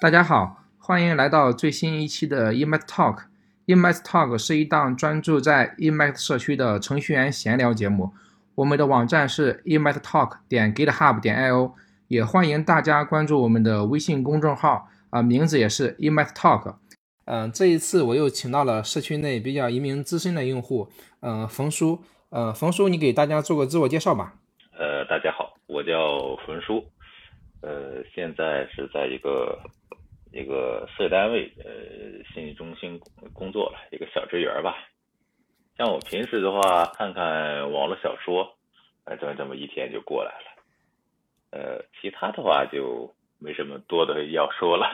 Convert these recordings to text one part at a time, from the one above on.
大家好，欢迎来到最新一期的 Emacs Talk。Emacs Talk 是一档专注在 Emacs 社区的程序员闲聊节目。我们的网站是 Emacs Talk 点 GitHub 点 io，也欢迎大家关注我们的微信公众号，啊，名字也是 Emacs Talk。嗯，这一次我又请到了社区内比较一名资深的用户，嗯，冯叔。呃，冯叔，你给大家做个自我介绍吧。呃，大家好，我叫冯叔，呃，现在是在一个一个事业单位，呃，信息中心工作了，一个小职员吧。像我平时的话，看看网络小说，呃，这么这么一天就过来了。呃，其他的话就。没什么多的要说了。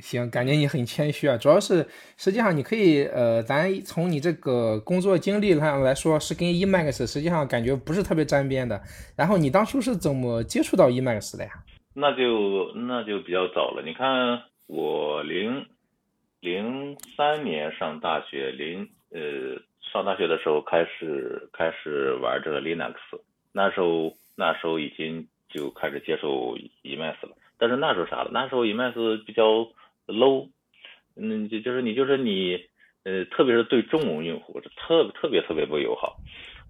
行，感觉你很谦虚啊。主要是实际上你可以，呃，咱从你这个工作经历上来说，是跟 Emacs 实际上感觉不是特别沾边的。然后你当初是怎么接触到 Emacs 的呀？那就那就比较早了。你看我零零三年上大学，零呃上大学的时候开始开始玩这个 Linux，那时候那时候已经就开始接受 Emacs 了。但是那时候啥了？那时候 Emacs 比较 low，嗯，就就是你就是你，呃，特别是对中文用户，特特别特别不友好。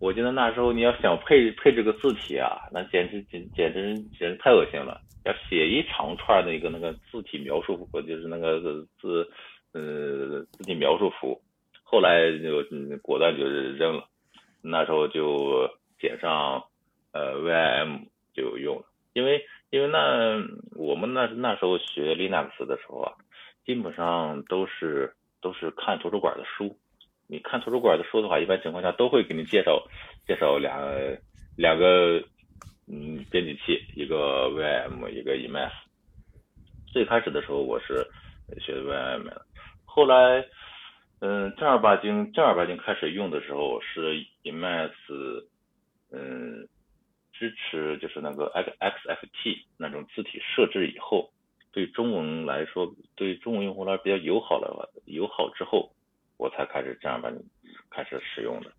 我记得那时候你要想配配这个字体啊，那简直简简直简直太恶心了，要写一长串的一个那个字体描述符，就是那个字，呃，字体描述符。后来就果断就扔了，那时候就点上呃 vim 就用了，因为。因为那我们那那时候学 Linux 的时候啊，基本上都是都是看图书馆的书。你看图书馆的书的话，一般情况下都会给你介绍介绍两两个嗯编辑器，一个 VM，一个 Emacs。最开始的时候我是学的 VM 的，后来嗯正儿八经正儿八经开始用的时候是 Emacs，嗯。支持就是那个 X XFT 那种字体设置以后，对中文来说，对中文用户来说比较友好了，友好之后，我才开始这样把开始使用的，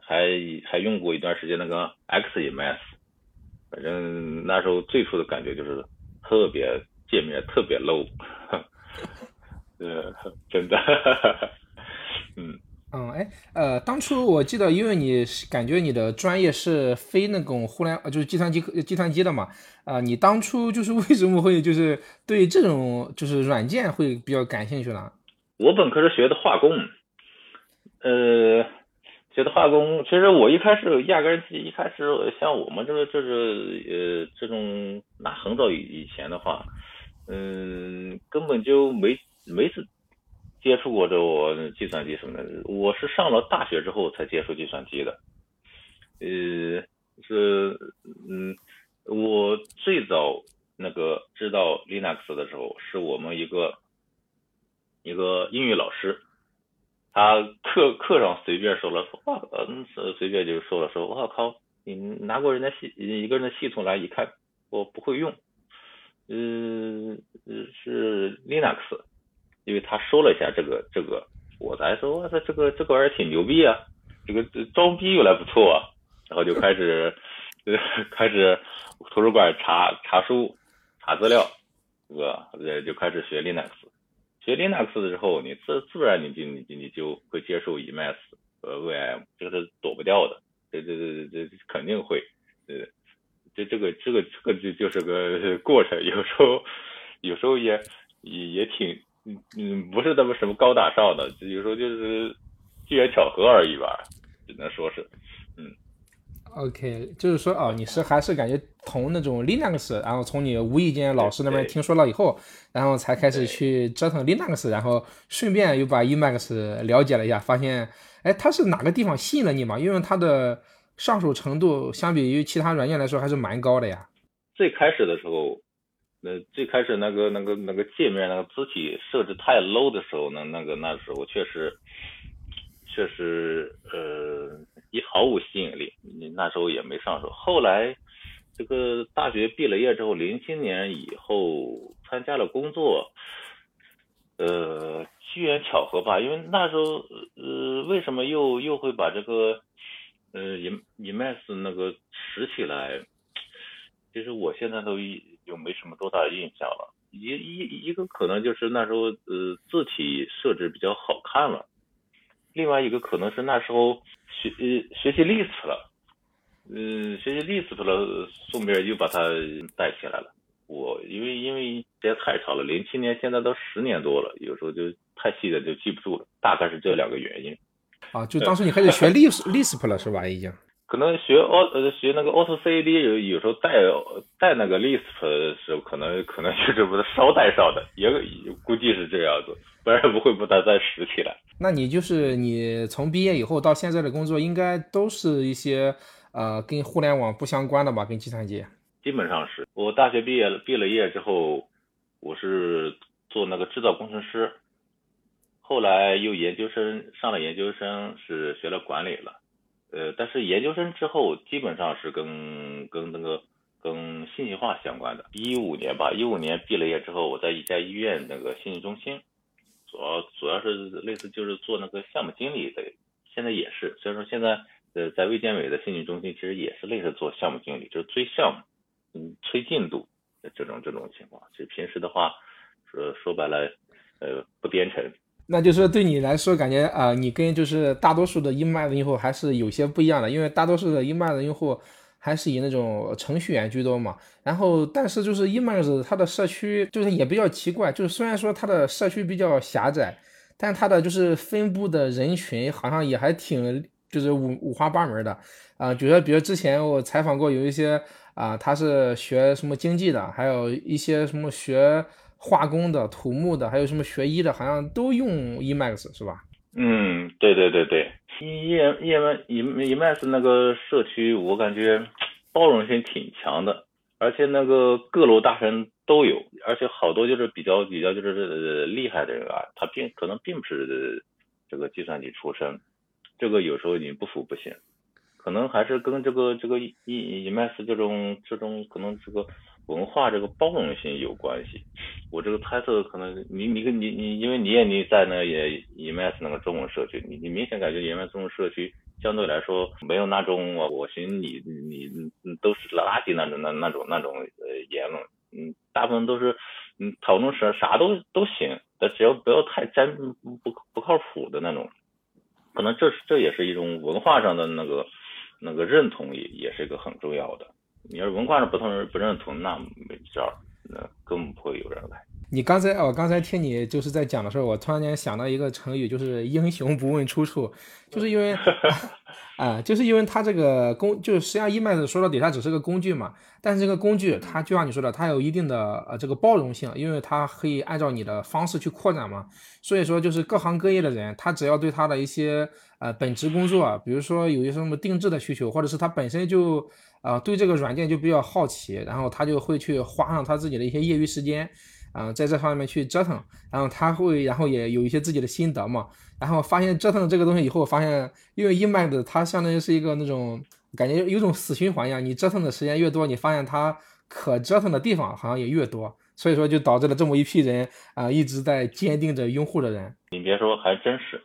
还还用过一段时间那个 XEMS，反正那时候最初的感觉就是特别界面特别 low，呃，真的，嗯。嗯，哎，呃，当初我记得，因为你感觉你的专业是非那种互联，就是计算机、计算机的嘛，啊，你当初就是为什么会就是对这种就是软件会比较感兴趣呢？我本科是学的化工，呃，学的化工，其实我一开始压根儿一开始像我们这个这是呃这种那很早以以前的话，嗯，根本就没没是。接触过这我计算机什么的，我是上了大学之后才接触计算机的。呃，是嗯，我最早那个知道 Linux 的时候，是我们一个一个英语老师，他课课上随便说了说话，嗯，随便就说了说，我靠，你拿过人家系一个人的系统来一看，我不会用，嗯，是 Linux。因为他说了一下这个这个，我才说哇塞，这个这个玩意儿挺牛逼啊，这个装逼又来不错啊，然后就开始开始图书馆查查书查资料，是吧？就开始学 Linux，学 Linux 的时候，你自自然你就你你就会接受 EMAS 和 VM，这个是躲不掉的，这这这这这肯定会，呃，这这个这个这个就就是个 过程，有时候有时候也也也挺。嗯嗯，不是那么什么高大上的，有时候就是机缘巧合而已吧，只能说是，嗯。OK，就是说哦，你是还是感觉从那种 Linux，然后从你无意间老师那边听说了以后，然后才开始去折腾 Linux，然后顺便又把 Emacs 了解了一下，发现，哎，它是哪个地方吸引了你嘛？因为它的上手程度相比于其他软件来说还是蛮高的呀。最开始的时候。那最开始那个那个那个界面那个字体设置太 low 的时候呢，那个那时候确实确实呃也毫无吸引力，你那时候也没上手。后来这个大学毕了业之后，零七年以后参加了工作，呃机缘巧合吧，因为那时候呃为什么又又会把这个呃 Emacs 那个拾起来？其实我现在都一。就没什么多大的印象了。一一一个可能就是那时候呃字体设置比较好看了，另外一个可能是那时候学呃学习 Lisp 了，嗯，学习 Lisp 了，顺便又把它带起来了。我因为因为时间太长了，零七年现在都十年多了，有时候就太细的就记不住了，大概是这两个原因。啊，就当时你开始学 Lisp Lisp 了是吧？已经。可能学 Auto 呃学那个 AutoCAD 有有时候带带那个 Lisp 的时候，可能可能就是不是捎带上的，也估计是这样子，不然不会把它再拾起来。那你就是你从毕业以后到现在的工作，应该都是一些呃跟互联网不相关的吧？跟计算机？基本上是我大学毕业了，毕了业之后，我是做那个制造工程师，后来又研究生上了研究生，是学了管理了。呃，但是研究生之后基本上是跟跟那个跟信息化相关的。一五年吧，一五年毕了业之后，我在一家医院那个信息中心，主要主要是类似就是做那个项目经理的，现在也是。所以说现在呃在卫健委的信息中心其实也是类似做项目经理，就是追项目，嗯，催进度这种这种情况。其实平时的话说说白了，呃不编程。那就是对你来说，感觉啊，你跟就是大多数的 Emacs 用户还是有些不一样的，因为大多数的 Emacs 用户还是以那种程序员居多嘛。然后，但是就是 Emacs 它的社区就是也比较奇怪，就是虽然说它的社区比较狭窄，但它的就是分布的人群好像也还挺就是五五花八门的啊。比如说，比如之前我采访过有一些啊，他是学什么经济的，还有一些什么学。化工的、土木的，还有什么学医的，好像都用 Emacs 是吧？嗯，对对对对，E E M E Emacs 那个社区，我感觉 包容性挺强的，而且那个各路大神都有，而且好多就是比较比较就是厉害的人啊，他并可能并不是这个计算机出身，这个有时候你不服不行，可能还是跟这个这个一一麦斯这种这种可能这个。文化这个包容性有关系，我这个猜测可能你你跟你你，因为你也你在那也 EMS 那个中文社区，你你明显感觉 EMS 中文社区相对来说没有那种我我寻你你你都是垃圾那种那那种那种呃言论，嗯，大部分都是嗯讨论啥啥都都行，但只要不要太沾不不靠谱的那种，可能这这也是一种文化上的那个那个认同也也是一个很重要的。你要是文化上不同人不认同，那没招，那根本不会有人来。你刚才我刚才听你就是在讲的时候，我突然间想到一个成语，就是英雄不问出处，就是因为 啊，就是因为它这个工，就是实际上 Emacs 说到底它只是个工具嘛，但是这个工具它就像你说的，它有一定的呃这个包容性，因为它可以按照你的方式去扩展嘛，所以说就是各行各业的人，他只要对他的一些呃本职工作，比如说有一些什么定制的需求，或者是他本身就。啊，对这个软件就比较好奇，然后他就会去花上他自己的一些业余时间，啊，在这方面去折腾，然后他会，然后也有一些自己的心得嘛，然后发现折腾这个东西以后，发现因为 Emacs 它相当于是一个那种感觉有种死循环一样，你折腾的时间越多，你发现它可折腾的地方好像也越多，所以说就导致了这么一批人啊一直在坚定着拥护的人。你别说，还真是，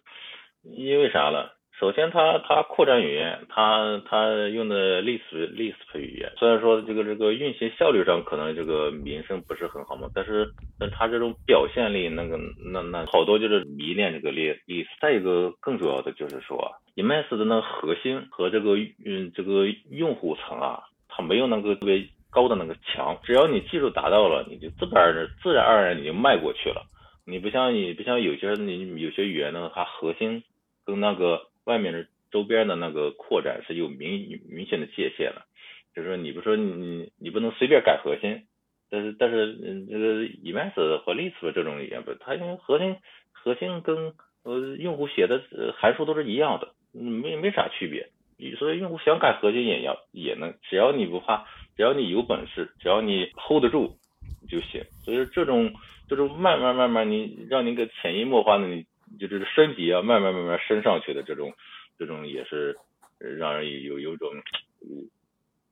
因为啥了？首先，它它扩展语言，它它用的 Lisp Lisp 语言，虽然说这个这个运行效率上可能这个名声不是很好嘛，但是但它这种表现力，那个那那好多就是迷恋这个 Lisp。再一个更主要的就是说，Emacs 的那个核心和这个嗯这个用户层啊，它没有那个特别高的那个墙，只要你技术达到了，你就自然而自然而然你就迈过去了。你不像你不像有些你有些语言呢，它核心跟那个外面的周边的那个扩展是有明明显的界限的，就是说你不说你你不能随便改核心，但是但是嗯这个 Emacs 和 Lisp 这种语言不，它因为核心核心跟呃用户写的函数都是一样的，没没啥区别，所以用户想改核心也要也能，只要你不怕，只要你有本事，只要你 hold 得住就行。所以说这种就是慢慢慢慢你让你个潜移默化的你。就这个升级啊，慢慢慢慢升上去的这种，这种也是让人有有种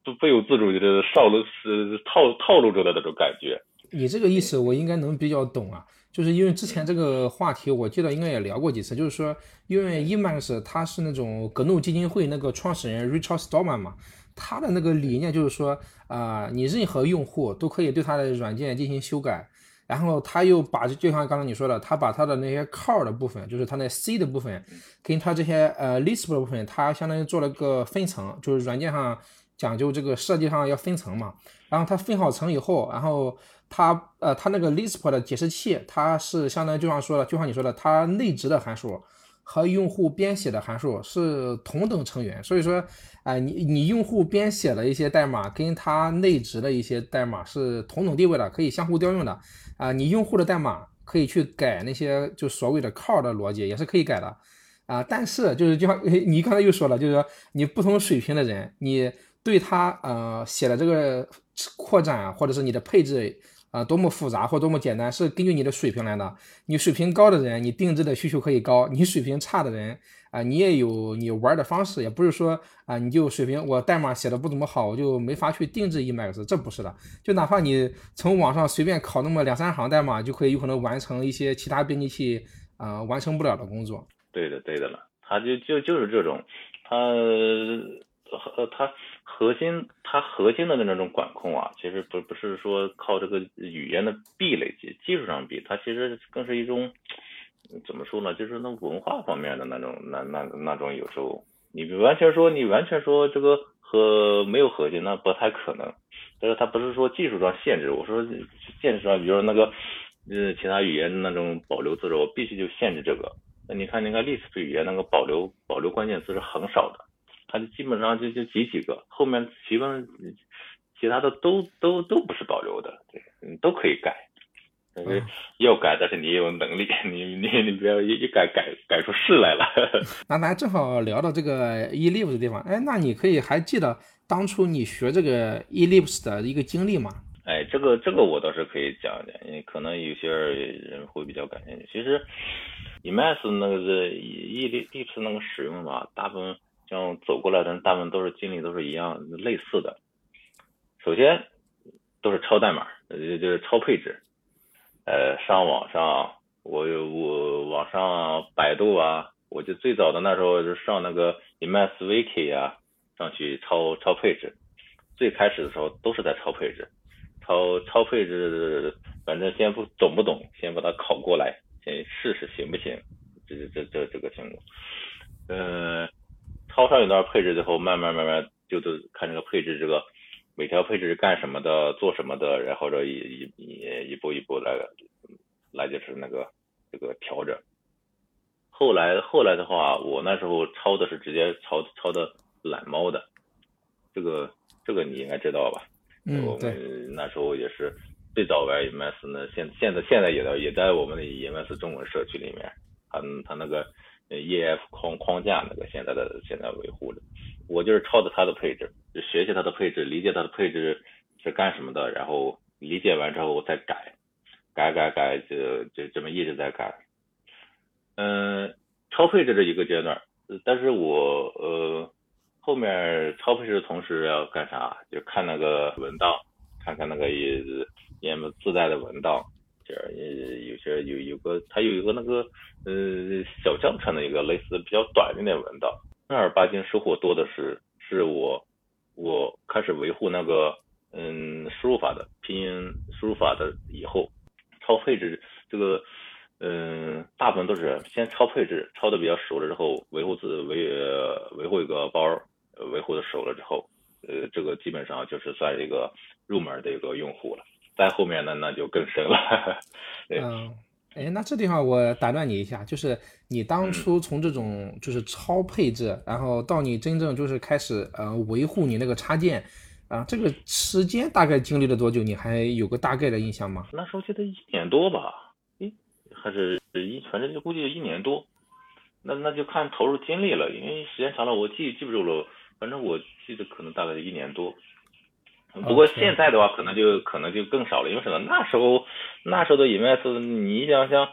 不不由自主的上了是套套路着的那种感觉。你这个意思我应该能比较懂啊，就是因为之前这个话题我记得应该也聊过几次，就是说因为 Emacs 它是那种格诺基金会那个创始人 Richard Stallman 嘛，他的那个理念就是说啊，你任何用户都可以对他的软件进行修改。然后他又把就像刚才你说的，他把他的那些 core 的部分，就是他那 C 的部分，跟他这些呃 Lisp 的部分，他相当于做了个分层，就是软件上讲究这个设计上要分层嘛。然后他分好层以后，然后他呃他那个 Lisp 的解释器，它是相当于就像说的，就像你说的，它内置的函数。和用户编写的函数是同等成员，所以说，啊，你你用户编写的一些代码跟它内置的一些代码是同等地位的，可以相互调用的。啊，你用户的代码可以去改那些就所谓的 core 的逻辑，也是可以改的。啊，但是就是就像 你刚才又说了，就是说你不同水平的人，你对他呃写的这个扩展或者是你的配置。啊，多么复杂或多么简单，是根据你的水平来的。你水平高的人，你定制的需求可以高；你水平差的人，啊，你也有你玩的方式，也不是说啊，你就水平我代码写的不怎么好，我就没法去定制 Emacs，这不是的。就哪怕你从网上随便拷那么两三行代码，就可以有可能完成一些其他编辑器啊完成不了的工作。对的，对的了，他就就就是这种，他呃他。核心，它核心的那种管控啊，其实不不是说靠这个语言的壁垒技技术上壁，它其实更是一种怎么说呢？就是那文化方面的那种那那那种有时候，你完全说你完全说这个和没有核心，那不太可能。但是它不是说技术上限制，我说建设上，比如说那个呃其他语言那种保留字，我必须就限制这个。那你看你看历史语言那个保留保留关键词是很少的。它基本上就就几几个，后面基本其他的都都都不是保留的，对，都可以改，但是要改，但是你也有能力，你你你不要一一改改改出事来了。那咱正好聊到这个 Ellipse 的地方，哎，那你可以还记得当初你学这个 Ellipse 的一个经历吗？哎，这个这个我倒是可以讲一讲，因为可能有些人会比较感兴趣。其实 Emacs 那个是 Ellipse 那个使用吧，大部分。像走过来的，大部分都是经历都是一样类似的。首先都是抄代码，呃，就是抄配置。呃，上网上，我我网上百度啊，我就最早的那时候是上那个 Emacs Wiki 啊，上去抄抄配置。最开始的时候都是在抄配置，抄抄配置，反正先不懂不懂，先把它拷过来，先试试行不行。这这这这个情况，嗯。抄上一段配置之后，慢慢慢慢就都看这个配置，这个每条配置是干什么的，做什么的，然后这一一一一步一步来来就是那个这个调整。后来后来的话，我那时候抄的是直接抄抄的懒猫的，这个这个你应该知道吧？嗯，我们那时候也是最早玩 EMS 呢，现现在现在也在也在我们的 EMS 中文社区里面，他他那个。呃，EF 框框架那个现在的现在维护的，我就是抄的它的配置，学习它的配置，理解它的配置是干什么的，然后理解完之后我再改，改改改，就就这么一直在改。嗯，抄配置这一个阶段，但是我呃后面抄配置的同时要干啥？就看那个文档，看看那个也也自带的文档。这也有些有有个，它有一个那个呃小教程的一个类似比较短一点文档。正儿八经收获多的是，是我我开始维护那个嗯输入法的拼音输入法的以后，超配置这个嗯大部分都是先超配置，超的比较熟了之后，维护自维维护一个包维护的熟了之后，呃这个基本上就是算一个入门的一个用户了。在后面呢，那就更深了。嗯，哎，那这地方我打断你一下，就是你当初从这种就是超配置，然后到你真正就是开始呃维护你那个插件啊，这个时间大概经历了多久？你还有个大概的印象吗？那时候记得一年多吧，诶，还是一，反正就估计一年多。那那就看投入精力了，因为时间长了，我记记不住了。反正我记得可能大概一年多。不过现在的话，可能就可能就更少了，因为什么？那时候那时候的 Emacs，你想想，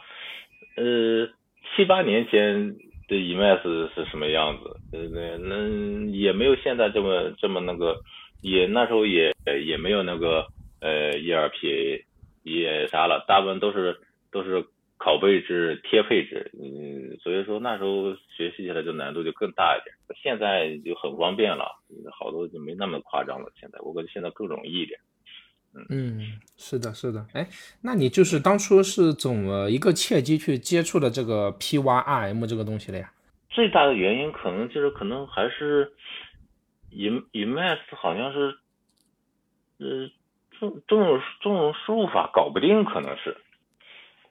呃，七八年前的 Emacs 是什么样子？对不对？那也没有现在这么这么那个，也那时候也也没有那个呃 ERP，也啥了，大部分都是都是。拷配置、贴配置，嗯，所以说那时候学习起来就难度就更大一点。现在就很方便了，好多就没那么夸张了。现在我感觉现在更容易一点。嗯，是的，是的。哎，那你就是当初是怎么一个契机去接触的这个 PYRM 这个东西的呀？最大的原因可能就是可能还是 Em Emacs 好像是，呃，这这种这种输入法搞不定，可能是，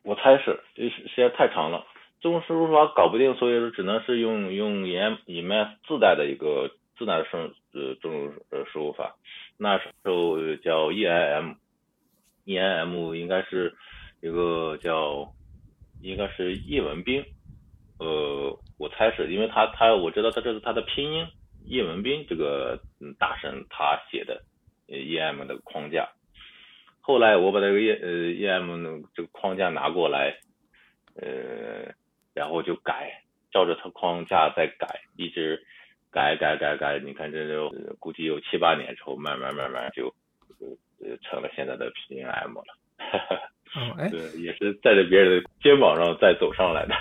我猜是，这时间太长了，中种输入法搞不定，所以说只能是用用 E M E M 自带的一个自带的声呃这种呃输入法。那时候叫 EIM，EIM 应该是一个叫应该是叶文斌，呃，我猜是因为他他我知道他这是他的拼音叶文斌这个大神他写的 E M 的框架，后来我把这个 E 呃 EIM 这个框架拿过来，呃，然后就改，照着它框架再改，一直。改改改改，你看这就估计有七八年之后，慢慢慢慢就呃成了现在的 PIM 了。哦，哎，对，也是在着别人的肩膀上再走上来的。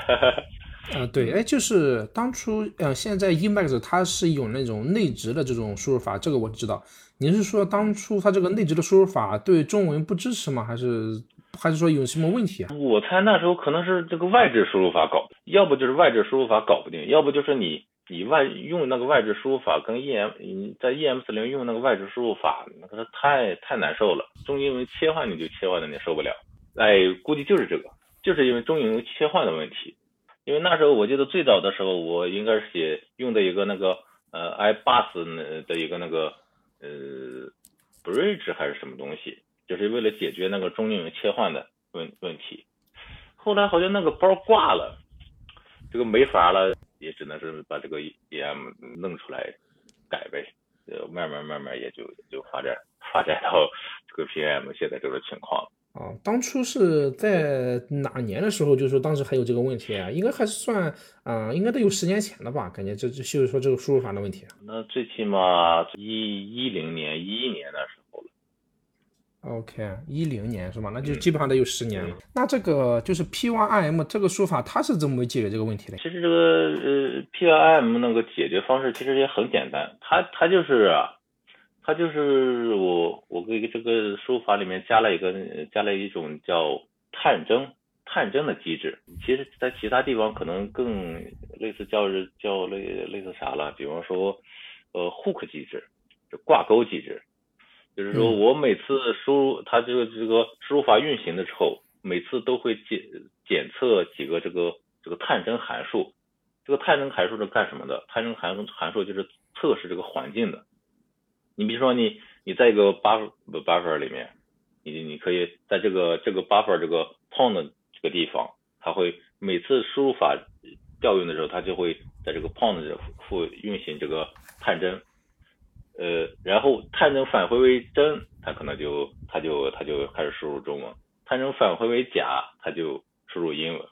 呃，对，哎，就是当初呃，现在 Emacs 它是有那种内置的这种输入法，这个我知道。您是说当初它这个内置的输入法对中文不支持吗？还是还是说有什么问题啊？我猜那时候可能是这个外置输入法搞，要不就是外置输入法搞不定，要不就是你。你外用那个外置输入法跟 E M 你在 E M 四零用那个外置输入法，那个太太难受了。中英文切换你就切换的你受不了。哎，估计就是这个，就是因为中英文切换的问题。因为那时候我记得最早的时候，我应该是写用的一个那个呃 i bus 的一个那个呃 bridge 还是什么东西，就是为了解决那个中英文切换的问问题。后来好像那个包挂了，这个没法了。也只能是把这个 EM 弄出来改呗，呃，慢慢慢慢也就就发展发展到这个 PM 现在这个情况。哦，当初是在哪年的时候，就是说当时还有这个问题啊？应该还是算，嗯，应该得有十年前了吧？感觉这这就是说这个输入法的问题。那最起码一一零年、一一年的时候了。OK，一零年是吧？那就基本上得有十年了。那这个就是 PYRM 这个输入法，它是怎么解决这个问题的？其实这个呃 PYRM 那个解决方式其实也很简单，它它就是它就是我我给这个输入法里面加了一个加了一种叫探针探针的机制。其实，在其他地方可能更类似叫叫类类似啥了，比方说呃 hook 机制，就挂钩机制。就是说我每次输入它这个这个输入法运行的时候，每次都会检检测几个这个这个探针函数。这个探针函数是干什么的？探针函函数就是测试这个环境的。你比如说你你在一个 buff buffer 里面，你你可以在这个这个 buffer 这个 pond 这个地方，它会每次输入法调用的时候，它就会在这个 point 附运行这个探针。呃，然后探针返回为真，它可能就它就它就开始输入中文；探针返回为假，它就输入英文。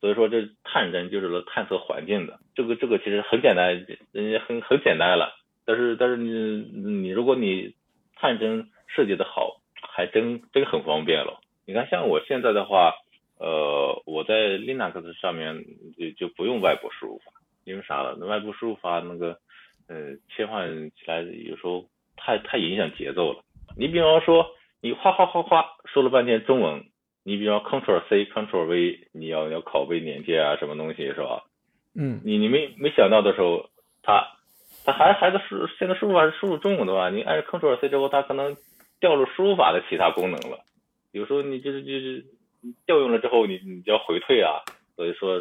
所以说，这探针就是来探测环境的。这个这个其实很简单，人家很很简单了。但是但是你你如果你探针设计的好，还真真很方便了。你看，像我现在的话，呃，我在 Linux 上面就就不用外部输入法，因为啥了？那外部输入法那个。呃，切换起来有时候太太影响节奏了。你比方说，你哗哗哗哗说了半天中文，你比方 Ctrl C Ctrl V，你要要拷贝连接啊，什么东西是吧？嗯。你你没没想到的时候，它它还还是输现在输入法是输入中文的话，你按 Ctrl C 之后，它可能调入输入法的其他功能了。有时候你就是就是调用了之后，你你就要回退啊，所以说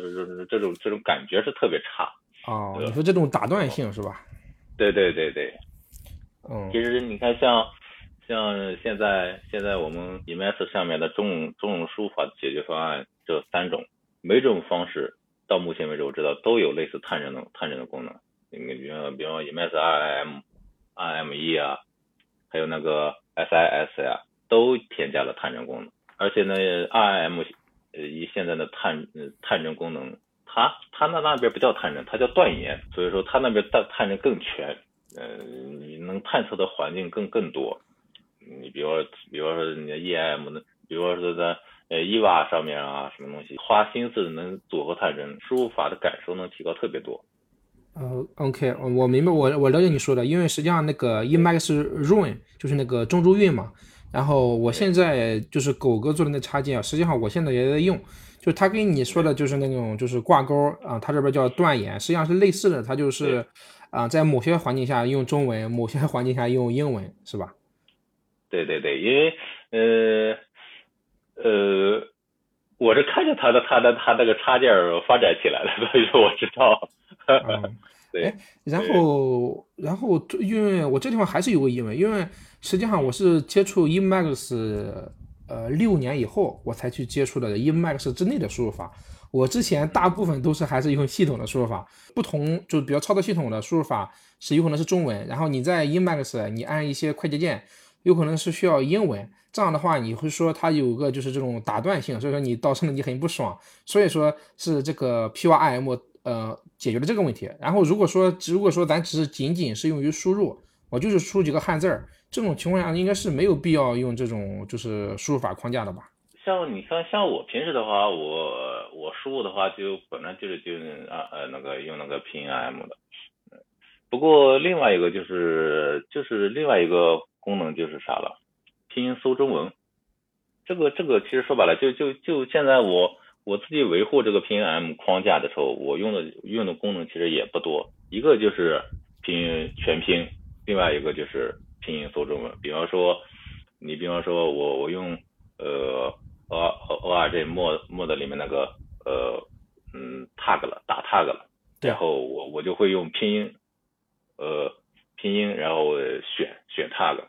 这种这种感觉是特别差。哦，你说这种打断性是吧？对对对对，嗯，其实你看，像像现在现在我们 Emacs 上面的中中文输入法解决方案这三种，每种方式到目前为止我知道都有类似探针的探针的功能。你比方比方 Emacs RIM RIME 啊，还有那个 SIS 呀，都添加了探针功能。而且呢，RIM 呃以现在的探探针功能。它它那那边不叫探针，它叫断言，所以说它那边探探针更全，呃，你能探测的环境更更多。你比如说，比如说你的 E M，的，比如说在呃 EVA 上面啊，什么东西，花心思能组合探针，输入法的感受能提高特别多。呃，OK，我明白，我我了解你说的，因为实际上那个 Emacs Run 就是那个中州韵嘛，然后我现在就是狗哥做的那插件啊，实际上我现在也在用，就是他跟你说的就是那种就是挂钩啊，他这边叫断言，实际上是类似的，它就是啊，在某些环境下用中文，某些环境下用英文，是吧？对对对，因为呃呃，我是看着他的他的他那个插件发展起来了，所以说我知道。对，然后然后因为我这地方还是有个疑问，因为实际上我是接触 Emacs 呃六年以后，我才去接触的 Emacs 之内的输入法。我之前大部分都是还是用系统的输入法，不同就是比较操作系统的输入法是有可能是中文，然后你在 Emacs 你按一些快捷键。有可能是需要英文，这样的话你会说它有个就是这种打断性，所以说你导致了你很不爽，所以说是这个 PYIM 呃解决了这个问题。然后如果说如果说咱只是仅仅是用于输入，我就是输几个汉字儿，这种情况下应该是没有必要用这种就是输入法框架的吧？像你像像我平时的话，我我输入的话就本来就是就啊呃那个用那个拼音 M 的，不过另外一个就是就是另外一个。功能就是啥了，拼音搜中文，这个这个其实说白了，就就就现在我我自己维护这个拼音 M 框架的时候，我用的用的功能其实也不多，一个就是拼音全拼，另外一个就是拼音搜中文。比方说，你比方说我我用呃 O O R J mod mod 里面那个呃嗯 tag 了打 tag 了，然后我我就会用拼音呃拼音，然后选选 tag。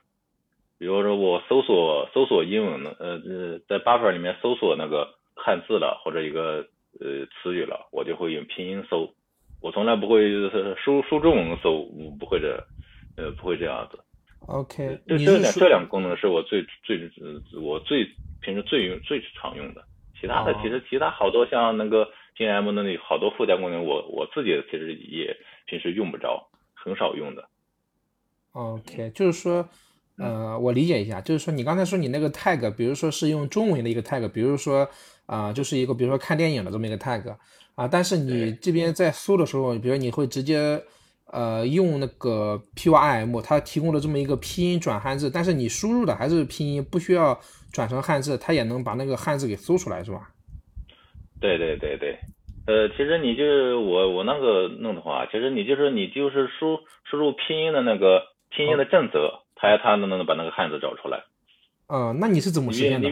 比如说我搜索搜索英文的，呃呃在 buffer 里面搜索那个汉字了或者一个呃词语了，我就会用拼音搜，我从来不会输输中文搜，不会这呃不会这样子。OK，这这两这两个功能是我最最我最平时最用最常用的，其他的其实其他好多像那个 PM 那里好多附加功能，我我自己其实也平时用不着，很少用的。OK，就是说。呃，我理解一下，就是说你刚才说你那个 tag，比如说是用中文的一个 tag，比如说啊，就是一个比如说看电影的这么一个 tag 啊，但是你这边在搜的时候，比如你会直接呃用那个 Pyim，它提供了这么一个拼音转汉字，但是你输入的还是拼音，不需要转成汉字，它也能把那个汉字给搜出来，是吧？对对对对，呃，其实你就是我我那个弄的话，其实你就是你就是输输入拼音的那个拼音的正则。它它能能把那个汉字找出来，嗯，那你是怎么实现的？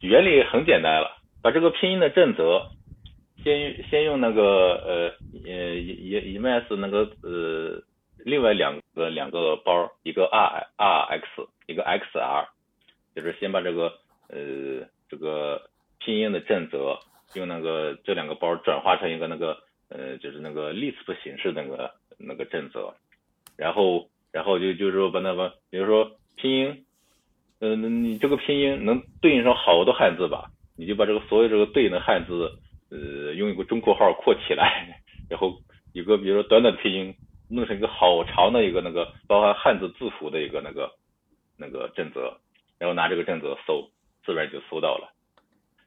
原理很简单了，把这个拼音的正则，先先用那个呃呃一一 emacs 那个呃另外两个两个包，一个 r r x 一个 x r，就是先把这个呃这个拼音的正则用那个这两个包转化成一个那个呃就是那个 lisp 形式那个那个正则，然后。然后就就是说把那个，比如说拼音，嗯，你这个拼音能对应上好多汉字吧？你就把这个所有这个对应的汉字，呃，用一个中括号括起来，然后有个比如说短短拼音，弄成一个好长的一个那个包含汉字字符的一个那个那个正则，然后拿这个正则搜，自然就搜到了，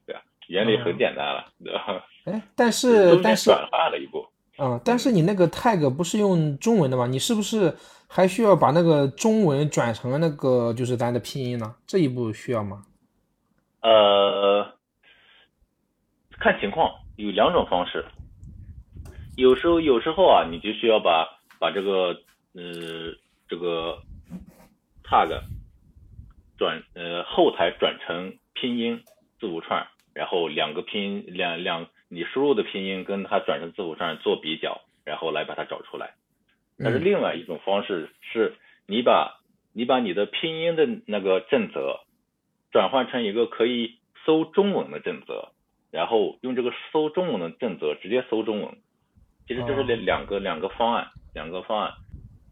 对吧？原理很简单了，对吧？哎，但是但是转化了一步。嗯，但是你那个 tag 不是用中文的吗？你是不是还需要把那个中文转成那个就是咱的拼音呢？这一步需要吗？呃，看情况，有两种方式。有时候有时候啊，你就需要把把这个呃这个 tag 转呃后台转成拼音字符串，然后两个拼音两两。你输入的拼音跟它转成字符串做比较，然后来把它找出来。但是另外一种方式是，你把你把你的拼音的那个正则转换成一个可以搜中文的正则，然后用这个搜中文的正则直接搜中文。其实这是两两个两个方案，两个方案。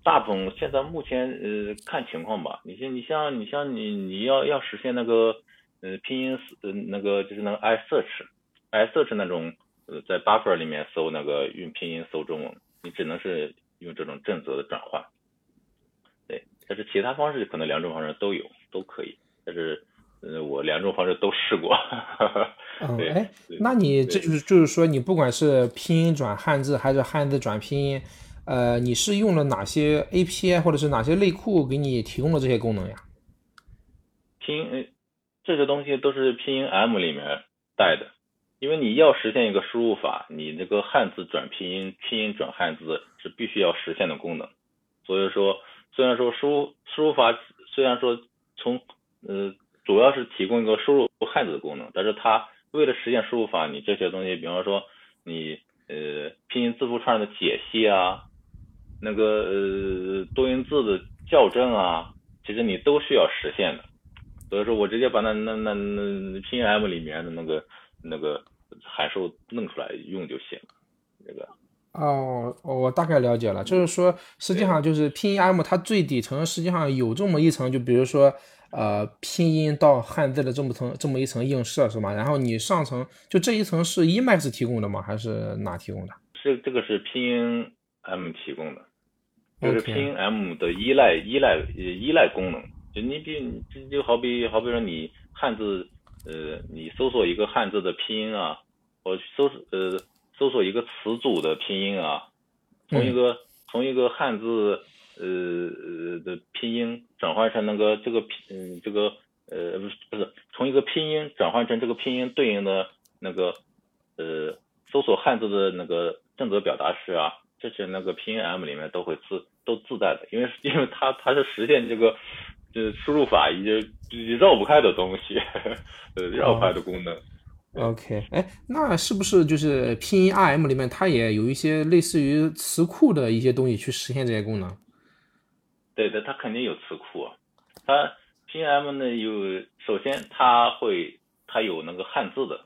大部分现在目前呃看情况吧，你像你像你像你你要要实现那个呃拼音呃那个就是那个 i search。i search 那种呃在 buffer 里面搜那个用拼音搜中文，你只能是用这种正则的转换，对，但是其他方式可能两种方式都有都可以，但是呃我两种方式都试过。嗯，哎，那你这就是就是说你不管是拼音转汉字还是汉字转拼音，呃，你是用了哪些 API 或者是哪些类库给你提供了这些功能呀？拼音这些东西都是拼音 M 里面带的，因为你要实现一个输入法，你那个汉字转拼音、拼音转汉字是必须要实现的功能。所以说，虽然说输输入法虽然说从呃主要是提供一个输入汉字的功能，但是它为了实现输入法，你这些东西，比方说你呃拼音字符串的解析啊，那个呃多音字的校正啊，其实你都需要实现的。所以说我直接把那那那那拼音 M 里面的那个那个函数弄出来用就行，这个。哦，我大概了解了，就是说实际上就是拼音 M 它最底层实际上有这么一层，就比如说呃拼音到汉字的这么层这么一层映射是吗？然后你上层就这一层是 Emacs 提供的吗？还是哪提供的？是这个是拼音 M 提供的，就是拼音 M 的依赖依赖依赖功能。就你比就就好比好比说你汉字呃你搜索一个汉字的拼音啊，我搜呃搜索一个词组的拼音啊，从一个从一个汉字呃呃的拼音转换成那个这个拼嗯这个呃不是不是从一个拼音转换成这个拼音对应的那个呃搜索汉字的那个正则表达式啊，这些那个拼音 M 里面都会自都自带的，因为因为它它是实现这个。是输入法一些绕不开的东西，呃，绕不开的功能。OK，哎，那是不是就是拼音 RM 里面它也有一些类似于词库的一些东西去实现这些功能？对的，它肯定有词库。它拼音 M 呢有，首先它会它有那个汉字的，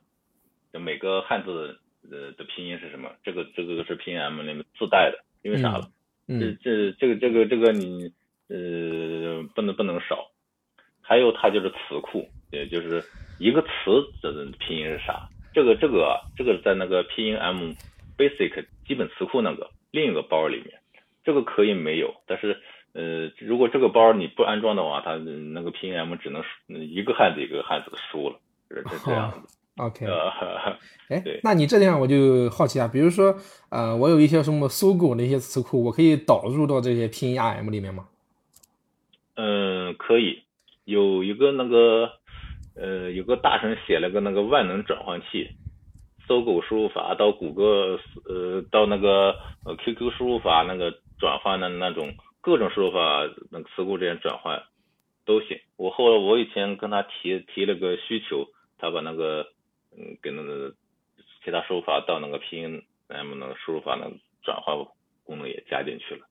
就每个汉字呃的拼音是什么？这个这个是拼音 M 里面自带的，因为啥？这这这个这个这个你。呃，不能不能少，还有它就是词库，也就是一个词的拼音是啥？这个这个这个在那个拼音 M Basic 基本词库那个另一个包里面，这个可以没有，但是呃，如果这个包你不安装的话，它那个拼音 M 只能一个汉字一个汉字的输了，是这样子。OK，哎，那你这样我就好奇啊，比如说呃，我有一些什么搜狗的一些词库，我可以导入到这些拼音 RM 里面吗？嗯，可以有一个那个呃，有个大神写了个那个万能转换器，搜狗输入法到谷歌呃到那个呃 QQ 输入法那个转换的那种各种输入法那个词库之间转换都行。我后来我以前跟他提提了个需求，他把那个嗯给那个其他输入法到那个拼音 M 那个输入法那个转换功能也加进去了。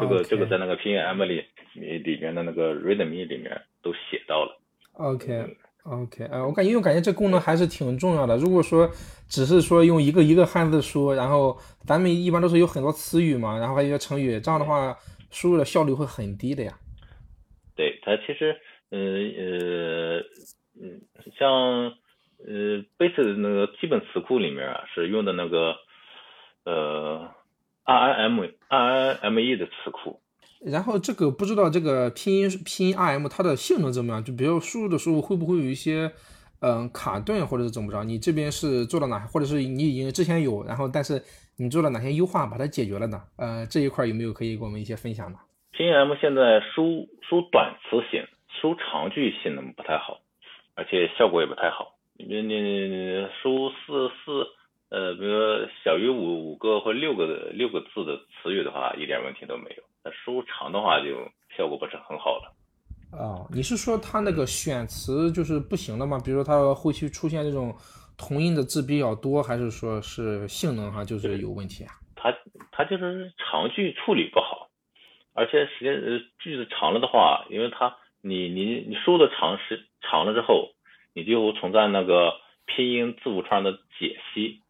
这个这个在那个拼音 M 里里面的那个 README 里面都写到了。OK OK，呃，我感觉我感觉这功能还是挺重要的。如果说只是说用一个一个汉字输，然后咱们一般都是有很多词语嘛，然后还有一些成语，这样的话输入的效率会很低的呀。对，它其实，呃呃嗯，像呃 Basic 那个基本词库里面啊，是用的那个呃。R I M R M E 的词库，然后这个不知道这个拼音拼音 R M 它的性能怎么样？就比如输入的时候会不会有一些嗯卡顿或者是怎么着？你这边是做到哪，或者是你已经之前有，然后但是你做了哪些优化把它解决了呢？呃，这一块有没有可以给我们一些分享呢？拼音 M 现在输输短词型、输长句性能不太好，而且效果也不太好。你你输四四。呃，比如说小于五五个或六个的六个字的词语的话，一点问题都没有。那输长的话，就效果不是很好了。哦，你是说它那个选词就是不行了吗？比如说它后期出现这种同音的字比较多，还是说是性能上就是有问题啊？它它就是长句处理不好，而且时间呃句子长了的话，因为它你你你输的长时长了之后，你就存在那个拼音字符串的解析。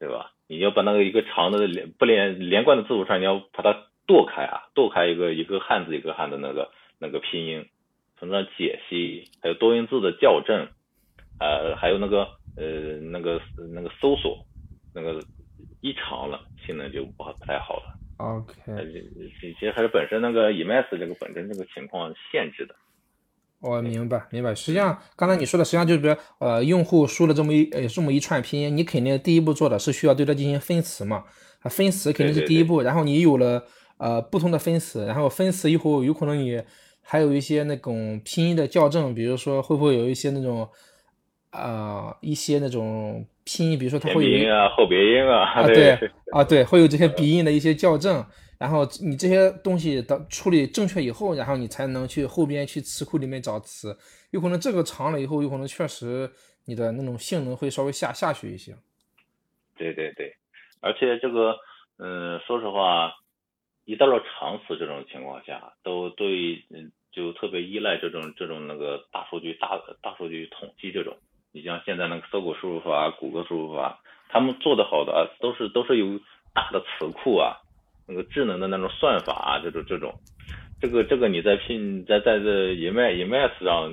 对吧？你要把那个一个长的连不连连贯的字符串，你要把它剁开啊，剁开一个一个汉字一个汉的那个那个拼音，从那解析，还有多音字的校正，呃，还有那个呃那个那个搜索，那个一长了，性能就不不太好了。OK，其实还是本身那个 Emacs 这个本身这个情况限制的。我明白，明白。实际上，刚才你说的，实际上就是，呃，用户输了这么一呃这么一串拼音，你肯定第一步做的是需要对它进行分词嘛？啊，分词肯定是第一步。然后你有了呃不同的分词，然后分词以后有可能你还有一些那种拼音的校正，比如说会不会有一些那种呃一些那种拼音，比如说它会有音啊、后鼻音啊，啊对啊对，会有这些鼻音的一些校正，然后你这些东西的处理正确以后，然后你才能去后边去词库里面找词，有可能这个长了以后，有可能确实你的那种性能会稍微下下去一些。对对对，而且这个嗯，说实话，一到了长词这种情况下，都对嗯就特别依赖这种这种那个大数据大大数据统计这种。你像现在那个搜狗输入法、谷歌输入法，他们做的好的，都是都是有大的词库啊，那个智能的那种算法啊，这种这种，这个这个你在拼在在这 Emacs Emacs 上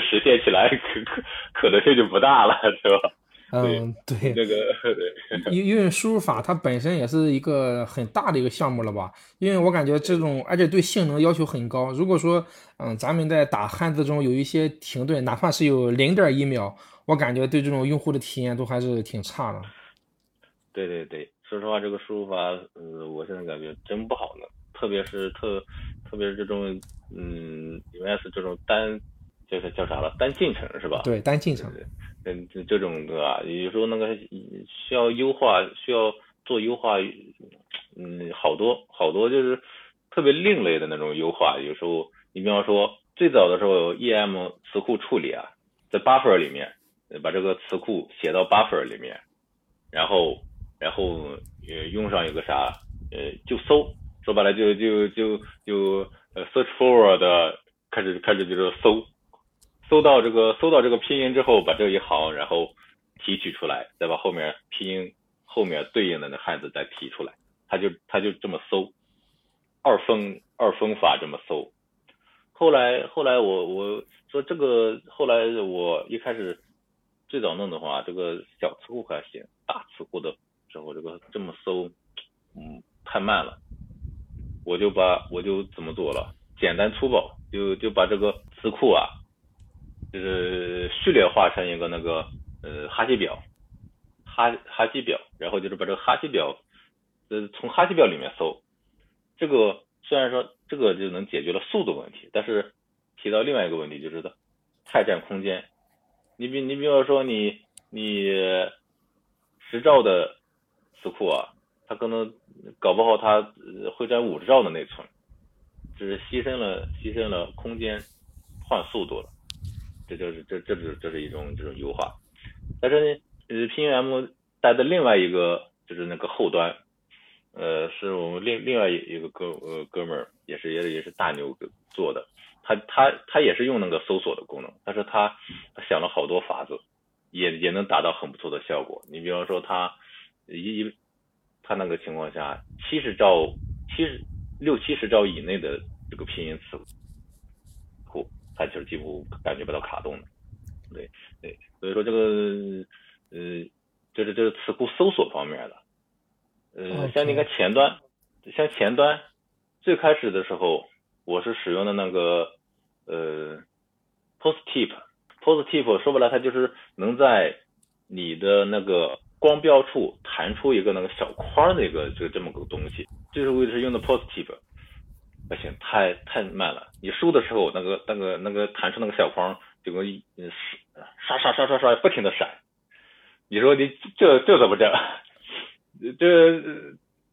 实现起来可可可能性就不大了，是吧？嗯，对，这个对，因因为输入法它本身也是一个很大的一个项目了吧？因为我感觉这种，而且对性能要求很高。如果说，嗯，咱们在打汉字中有一些停顿，哪怕是有零点一秒，我感觉对这种用户的体验都还是挺差的。对对对，说实话，这个输入法，呃，我现在感觉真不好弄，特别是特，特别是这种，嗯，US 这种单，就是叫啥了？单进程是吧？对，单进程。嗯，这这种对吧？有时候那个需要优化，需要做优化，嗯，好多好多就是特别另类的那种优化。有时候你比方说最早的时候，EM 词库处理啊，在 buffer 里面把这个词库写到 buffer 里面，然后然后呃用上一个啥呃就搜，说白了就就就就呃 search forward 开始开始就是搜。搜到这个搜到这个拼音之后，把这一行然后提取出来，再把后面拼音后面对应的那汉字再提出来，他就他就这么搜，二分二分法这么搜。后来后来我我说这个后来我一开始最早弄的话，这个小词库还行，大词库的时候这个这么搜，嗯，太慢了。我就把我就怎么做了，简单粗暴，就就把这个词库啊。就是序列化成一个那个呃哈希表，哈哈希表，然后就是把这个哈希表，呃从哈希表里面搜，这个虽然说这个就能解决了速度问题，但是提到另外一个问题就是太占空间。你比你比方说你你十兆的词库啊，它可能搞不好它会占五十兆的内存，只是牺牲了牺牲了空间换速度了。这就是这这是这是一种这种优化，但是呢，呃，拼音 M 带的另外一个就是那个后端，呃，是我们另另外一个哥呃哥们儿也是也也是大牛做的，他他他也是用那个搜索的功能，但是他想了好多法子，也也能达到很不错的效果。你比方说他一他那个情况下，七十兆七十六七十兆以内的这个拼音词库。它就是几乎感觉不到卡顿的，对对，所以说这个呃，就是这个词库搜索方面的，呃，像那个前端，像前端最开始的时候，我是使用的那个呃，Positive，Positive 说白了，它就是能在你的那个光标处弹出一个那个小框的一个这个这么个东西，就是为的是用的 Positive。不行，太太慢了。你输的时候，那个那个那个弹出那个小框，就跟嗯刷刷刷刷刷不停的闪。你说你这这怎么整？这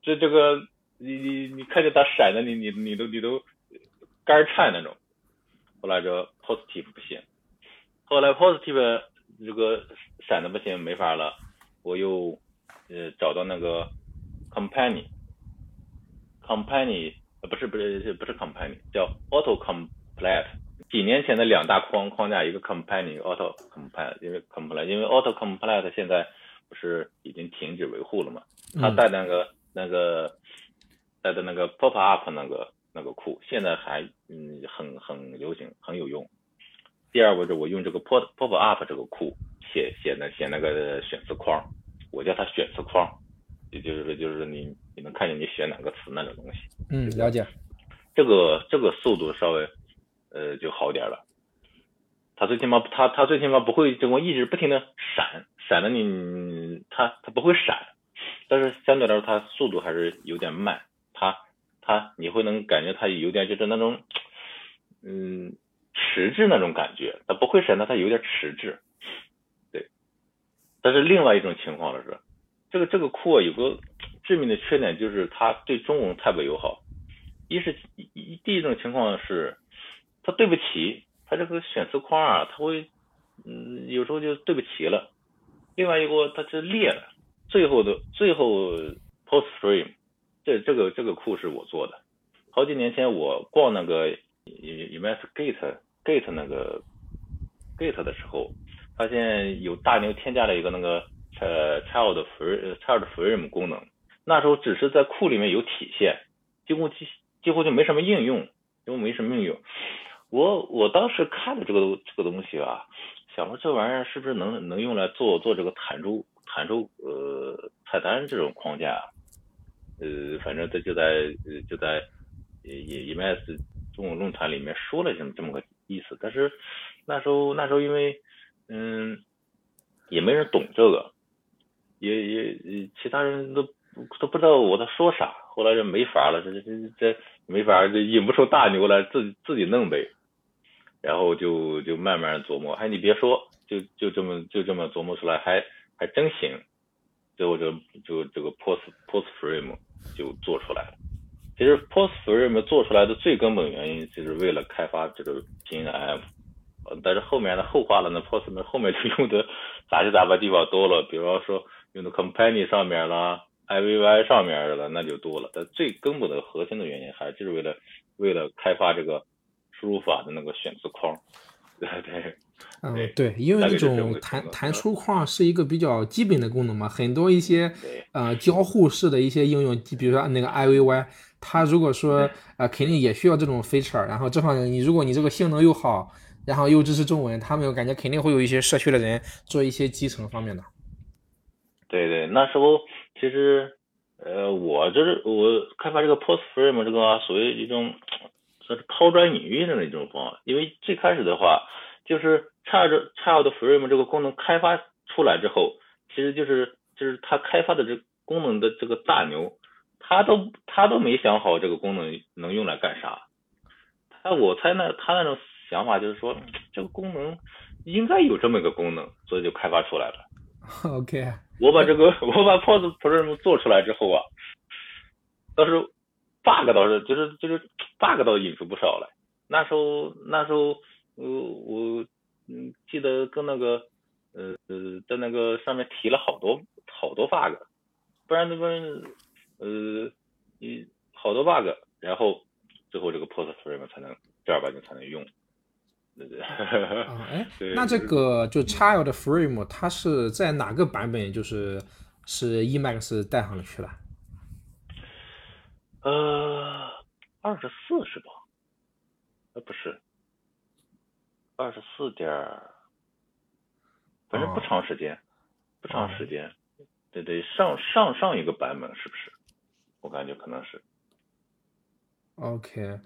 这这个你你你看见它闪的，你你你都你都肝颤那种。后来这 positive 不行，后来 positive 这个闪的不行，没法了。我又呃找到那个 company，company 呃。不是不是不是 company，叫 auto complete。几年前的两大框框架，一个 company auto complete，因为 complete，因为 auto complete 现在不是已经停止维护了嘛？它带那个那个带的那个 pop up 那个那个库，现在还嗯很很流行，很有用。第二个是我用这个 pop pop up 这个库写写那写那个选词框，我叫它选词框，也就是说就是你。你能看见你选哪个词那种东西，嗯，了解。这个这个速度稍微呃就好点了，它最起码它它最起码不会这么一直不停的闪闪的你它它不会闪，但是相对来说它速度还是有点慢，它它你会能感觉它有点就是那种嗯迟滞那种感觉，它不会闪，但它有点迟滞。但是另外一种情况了是，这个这个库啊有个 致命的缺点，就是它对中文太不友好。一是一第一种情况是，它对不齐，它这个选词框啊，它会嗯有时候就对不齐了。另外一个它是裂了，最后的最后 Postframe 这这个这个库是我做的，好几年前我逛那个 Investigate Gate 那个 Gate 的时候，发现有大牛添加了一个那个呃 Child Frame Child Frame 功能，那时候只是在库里面有体现，几乎几几乎就没什么应用，几乎没什么应用。我我当时看了这个这个东西啊，想说这玩意儿是不是能能用来做做这个弹出弹出呃菜单这种框架？呃，反正他就在呃就在 E M S 中文论坛里面说了这么这么个意思，但是那时候那时候因为嗯也没人懂这个，也也其他人都都不知道我在说啥，后来就没法了，这这这这没法，这引不出大牛来，自己自己弄呗。然后就就慢慢琢磨，哎，你别说，就就这么就这么琢磨出来，还还真行。最后就就这个 post post frame 就做出来了。其实 post frame 做出来的最根本原因，就是为了开发这个 PNF。但是后面的后话了，呢 post 后面就用的杂七杂八地方多了，比方说用的 company 上面啦，IVY 上面的了，那就多了。但最根本的核心的原因，还就是为了为了开发这个。输入法的那个选字框，对对，嗯对，因为那种弹弹出框是一个比较基本的功能嘛，很多一些呃交互式的一些应用，比如说那个 IVY，它如果说呃肯定也需要这种 feature，然后这方面你如果你这个性能又好，然后又支持中文，他们感觉肯定会有一些社区的人做一些基层方面的。对对，那时候其实呃我就是我开发这个 Post Frame 这个属于一种。算是抛砖引玉的那种方法，因为最开始的话，就是 Child Child Frame 这个功能开发出来之后，其实就是就是他开发的这功能的这个大牛，他都他都没想好这个功能能用来干啥。他我猜那他那种想法就是说，这个功能应该有这么一个功能，所以就开发出来了。OK，我把这个 我把 Post Frame 做出来之后啊，到时候。bug 倒是就是就是 bug 倒引出不少来，那时候那时候呃我嗯记得跟那个呃呃在那个上面提了好多好多 bug，不然那么呃你好多 bug，然后最后这个 post frame 才能正儿八经才能用。对对。啊 哎，那这个就 child frame 它是在哪个版本就是是 Emacs 带上去了？呃，二十四是吧？呃，不是，二十四点，反正不长时间，不长时间，对对，上上上一个版本是不是？我感觉可能是。OK，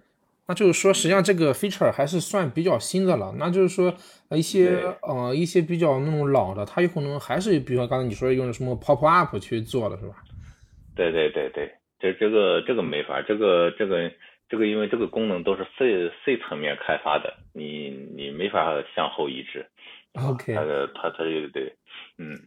那就是说，实际上这个 feature 还是算比较新的了。那就是说，一些呃一些比较那种老的，它有可能还是比如说刚才你说用的什么 pop up 去做的是吧？对对对对。这这个这个没法，这个这个这个，因为这个功能都是 C C 层面开发的，你你没法向后移植。OK，它的它它对对，嗯，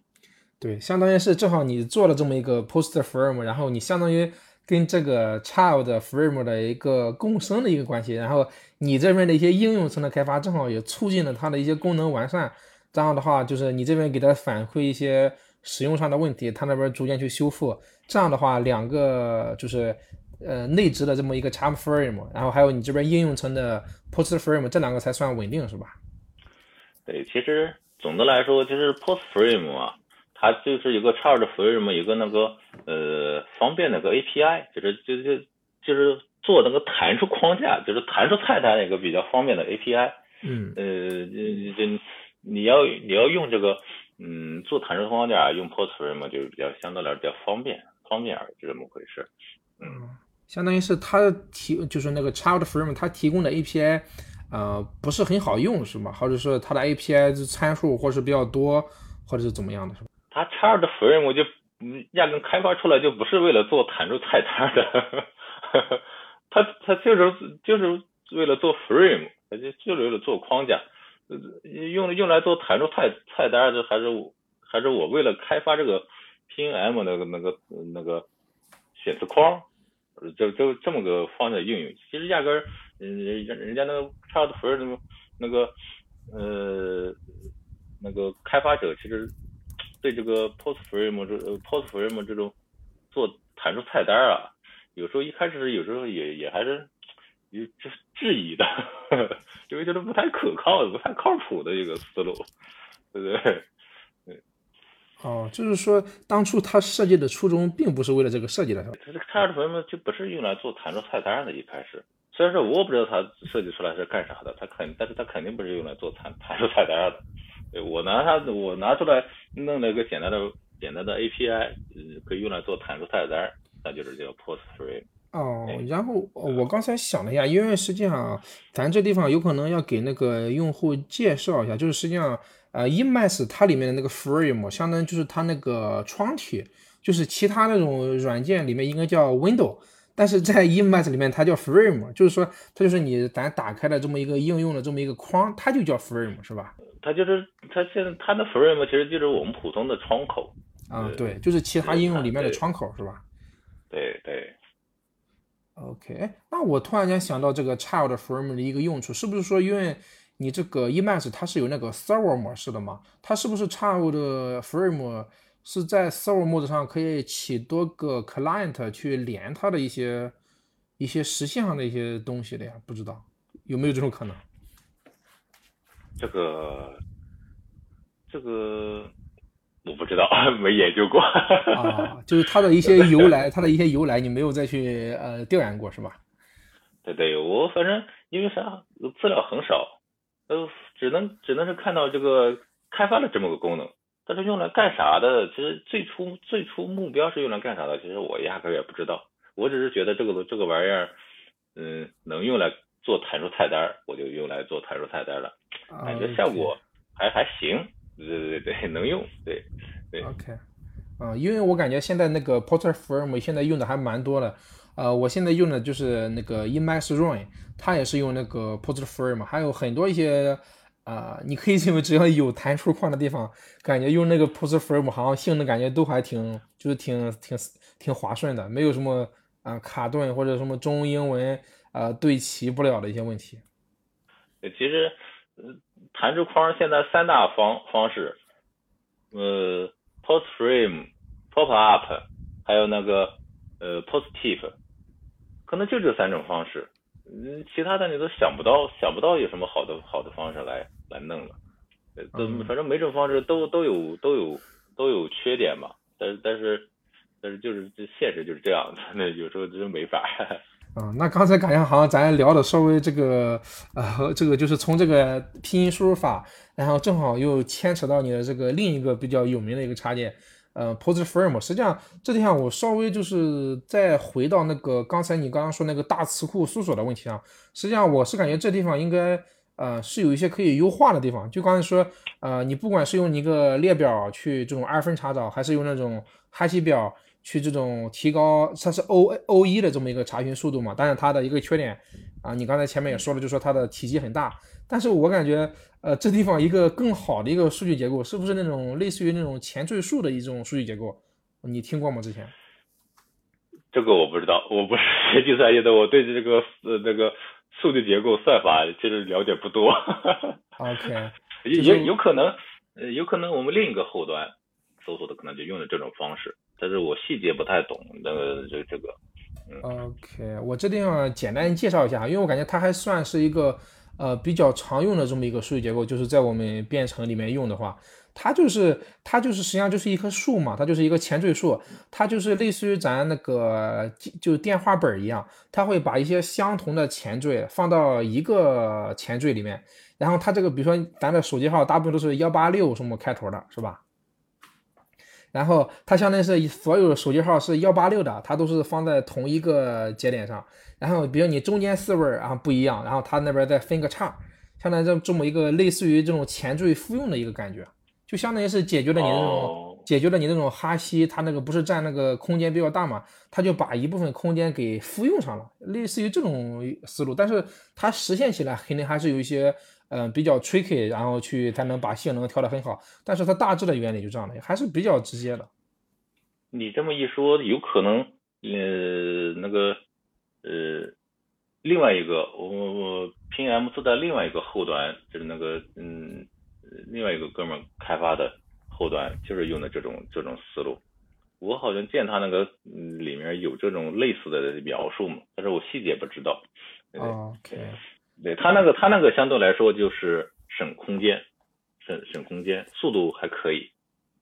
对，相当于是正好你做了这么一个 poster Frame，然后你相当于跟这个 Child Frame 的一个共生的一个关系，然后你这边的一些应用层的开发正好也促进了它的一些功能完善。这样的话，就是你这边给它反馈一些使用上的问题，它那边逐渐去修复。这样的话，两个就是呃内置的这么一个 Charm Frame，然后还有你这边应用层的 Post Frame，这两个才算稳定，是吧？对，其实总的来说，就是 Post Frame 啊，它就是一个 Child Frame，一个那个呃方便那个 API，就是就就就是做那个弹出框架，就是弹出菜单一个比较方便的 API。嗯。呃，就就你要你要用这个嗯做弹出框架，用 Post Frame 就是比较相对来说比较方便。方便而已，是这么回事。嗯，相当于是它提，就是那个 Child Frame 它提供的 API，呃，不是很好用，是吗？或者是它的 API 参数或是比较多，或者是怎么样的？是吧？它 Child Frame 就嗯压根开发出来就不是为了做弹出菜单的，它它就是就是为了做 Frame，它就就为了做框架，用用来做弹出菜菜单的，还是还是我为了开发这个 P M 那个那个那个显示框，就就这么个方向应用。其实压根儿，人人家那个叉二的 frame 那个呃那个开发者其实对这个 PostFrame 这 PostFrame 这种做弹出菜单啊，有时候一开始有时候也也还是。有就是质疑的，因为觉得不太可靠、不太靠谱的一个思路，对不对？对。哦，就是说当初他设计的初衷并不是为了这个设计的，是吧？他这个 ChatFrame 就不是用来做弹出菜单的，一开始。虽然说我不知道它设计出来是干啥的，它肯，但是它肯定不是用来做弹弹出菜单的。对我拿它，我拿出来弄了一个简单的、简单的 API，可以用来做弹出菜单，那就是叫 PostFrame。哦，然后我刚才想了一下，因为实际上咱这地方有可能要给那个用户介绍一下，就是实际上呃，Emacs 它里面的那个 frame 相当于就是它那个窗体，就是其他那种软件里面应该叫 window，但是在 Emacs 里面它叫 frame，就是说它就是你咱打开了这么一个应用的这么一个框，它就叫 frame 是吧？它就是它现在它的 frame 其实就是我们普通的窗口啊，对，就是其他应用里面的窗口是吧？对对。OK，那我突然间想到这个 Child Frame 的一个用处，是不是说因为你这个 Emacs 它是有那个 Server 模式的嘛？它是不是 Child Frame 是在 Server 模式上可以起多个 Client 去连它的一些一些实现上的一些东西的呀？不知道有没有这种可能？这个，这个。我不知道，没研究过啊，就是它的一些由来，它的一些由来，你没有再去呃调研过是吧？对对，我反正因为啥资料很少，呃，只能只能是看到这个开发了这么个功能，但是用来干啥的？其实最初最初目标是用来干啥的？其实我压根也不知道，我只是觉得这个这个玩意儿，嗯，能用来做弹出菜单，我就用来做弹出菜单了，感觉效果还还行。对对对对，能用，对对。OK，啊，因为我感觉现在那个 Porter Frame 现在用的还蛮多的，呃，我现在用的就是那个 Emacs Run，它也是用那个 Porter Frame，还有很多一些，啊，你可以 认为只要有弹出框的地方，感觉用那个 Post Frame，好像性能感觉都还挺，就是挺挺挺滑顺的，没有什么啊卡顿或者什么中英文啊对齐不了的一些问题。其实，弹出框现在三大方方式，呃，post frame、pop up，还有那个呃 positive，可能就这三种方式，嗯，其他的你都想不到，想不到有什么好的好的方式来来弄了，呃，反正每种方式都都有都有都有缺点嘛，但是但是但是就是这现实就是这样的，那有时候真没法。啊，那刚才感觉好像咱聊的稍微这个，呃，这个就是从这个拼音输入法，然后正好又牵扯到你的这个另一个比较有名的一个插件，呃，Post Frame。实际上这地方我稍微就是再回到那个刚才你刚刚说那个大词库搜索的问题上，实际上我是感觉这地方应该，呃，是有一些可以优化的地方。就刚才说，呃，你不管是用一个列表去这种二分查找，还是用那种哈希表。去这种提高，它是 O O 一的这么一个查询速度嘛？但是它的一个缺点啊，你刚才前面也说了，就说它的体积很大。但是我感觉，呃，这地方一个更好的一个数据结构，是不是那种类似于那种前缀数的一种数据结构？你听过吗？之前？这个我不知道，我不 是学计算机的，我对这个呃那个数据结构算法其实了解不多。OK，也有可能，呃，有可能我们另一个后端搜索的可能就用的这种方式。但是我细节不太懂，那个这这个，OK，我这地方简单介绍一下，因为我感觉它还算是一个呃比较常用的这么一个数据结构，就是在我们编程里面用的话，它就是它就是实际上就是一棵树嘛，它就是一个前缀树，它就是类似于咱那个就电话本一样，它会把一些相同的前缀放到一个前缀里面，然后它这个比如说咱的手机号大部分都是幺八六什么开头的，是吧？然后它相当于是所有的手机号是幺八六的，它都是放在同一个节点上。然后比如你中间四位儿啊不一样，然后它那边再分个叉，相当于这这么一个类似于这种前缀复用的一个感觉，就相当于是解决了你这种解决了你那种哈希，它那个不是占那个空间比较大嘛，它就把一部分空间给复用上了，类似于这种思路。但是它实现起来肯定还是有一些嗯比较 tricky，然后去才能把性能调得很好。但是它大致的原理就这样的，还是比较直接的。你这么一说，有可能呃那个呃另外一个我我拼 M 自带另外一个后端就是那个嗯另外一个哥们开发的。后端就是用的这种这种思路，我好像见他那个里面有这种类似的描述嘛，但是我细节不知道。OK，对他那个他那个相对来说就是省空间，省省空间，速度还可以。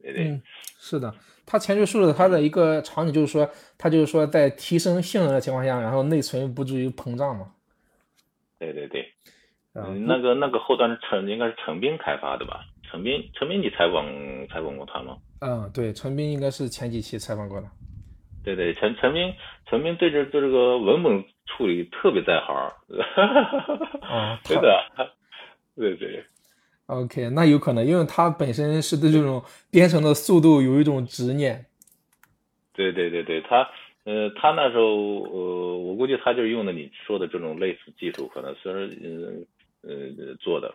嗯，是的，它前置速的它的一个场景就是说，它就是说在提升性能的情况下，然后内存不至于膨胀嘛。对对对，嗯，那个那个后端是陈应该是陈斌开发的吧？陈斌，陈斌，你采访采访过他吗？嗯，对，陈斌应该是前几期采访过的。对对，陈陈斌，陈斌对这对这个文本处理特别在行。哦，对的，对对。OK，那有可能，因为他本身是对这种编程的速度有一种执念。对对对对，他呃，他那时候呃，我估计他就是用的你说的这种类似技术，可能虽然呃呃做的，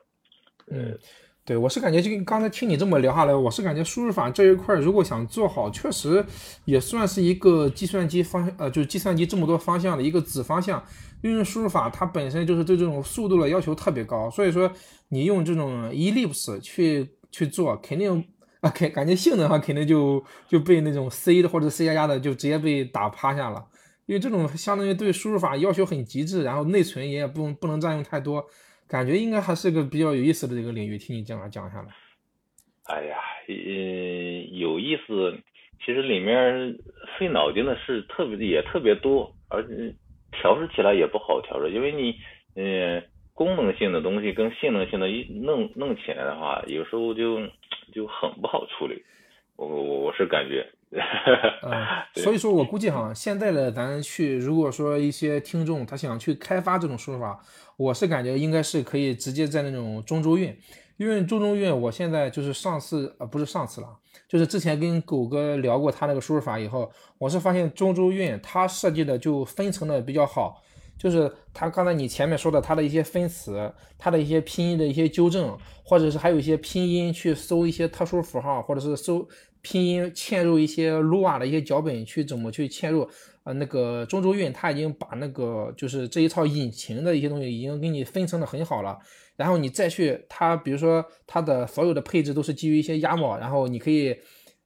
嗯。对我是感觉，就刚才听你这么聊下来，我是感觉输入法这一块，如果想做好，确实也算是一个计算机方向，呃，就是计算机这么多方向的一个子方向。因为输入法它本身就是对这种速度的要求特别高，所以说你用这种 Ellipse 去去做，肯定啊，肯感觉性能上，肯定就就被那种 C 的或者 C 加加的就直接被打趴下了。因为这种相当于对输入法要求很极致，然后内存也不不能占用太多。感觉应该还是个比较有意思的这个领域，听你这样讲下来。哎呀，嗯，有意思。其实里面费脑筋的事特别也特别多，而且调试起来也不好调试，因为你，嗯，功能性的东西跟性能性的一弄弄起来的话，有时候就就很不好处理。我我我是感觉。嗯，所以说我估计哈，现在的咱去，如果说一些听众他想去开发这种输入法，我是感觉应该是可以直接在那种中州韵，因为中州韵，我现在就是上次呃不是上次了，就是之前跟狗哥聊过他那个输入法以后，我是发现中州韵它设计的就分层的比较好，就是他刚才你前面说的他的一些分词，他的一些拼音的一些纠正，或者是还有一些拼音去搜一些特殊符号，或者是搜。拼音嵌入一些 Lua 的一些脚本去怎么去嵌入啊？那个中州运他已经把那个就是这一套引擎的一些东西已经给你分成的很好了，然后你再去它，比如说它的所有的配置都是基于一些 YAML，然后你可以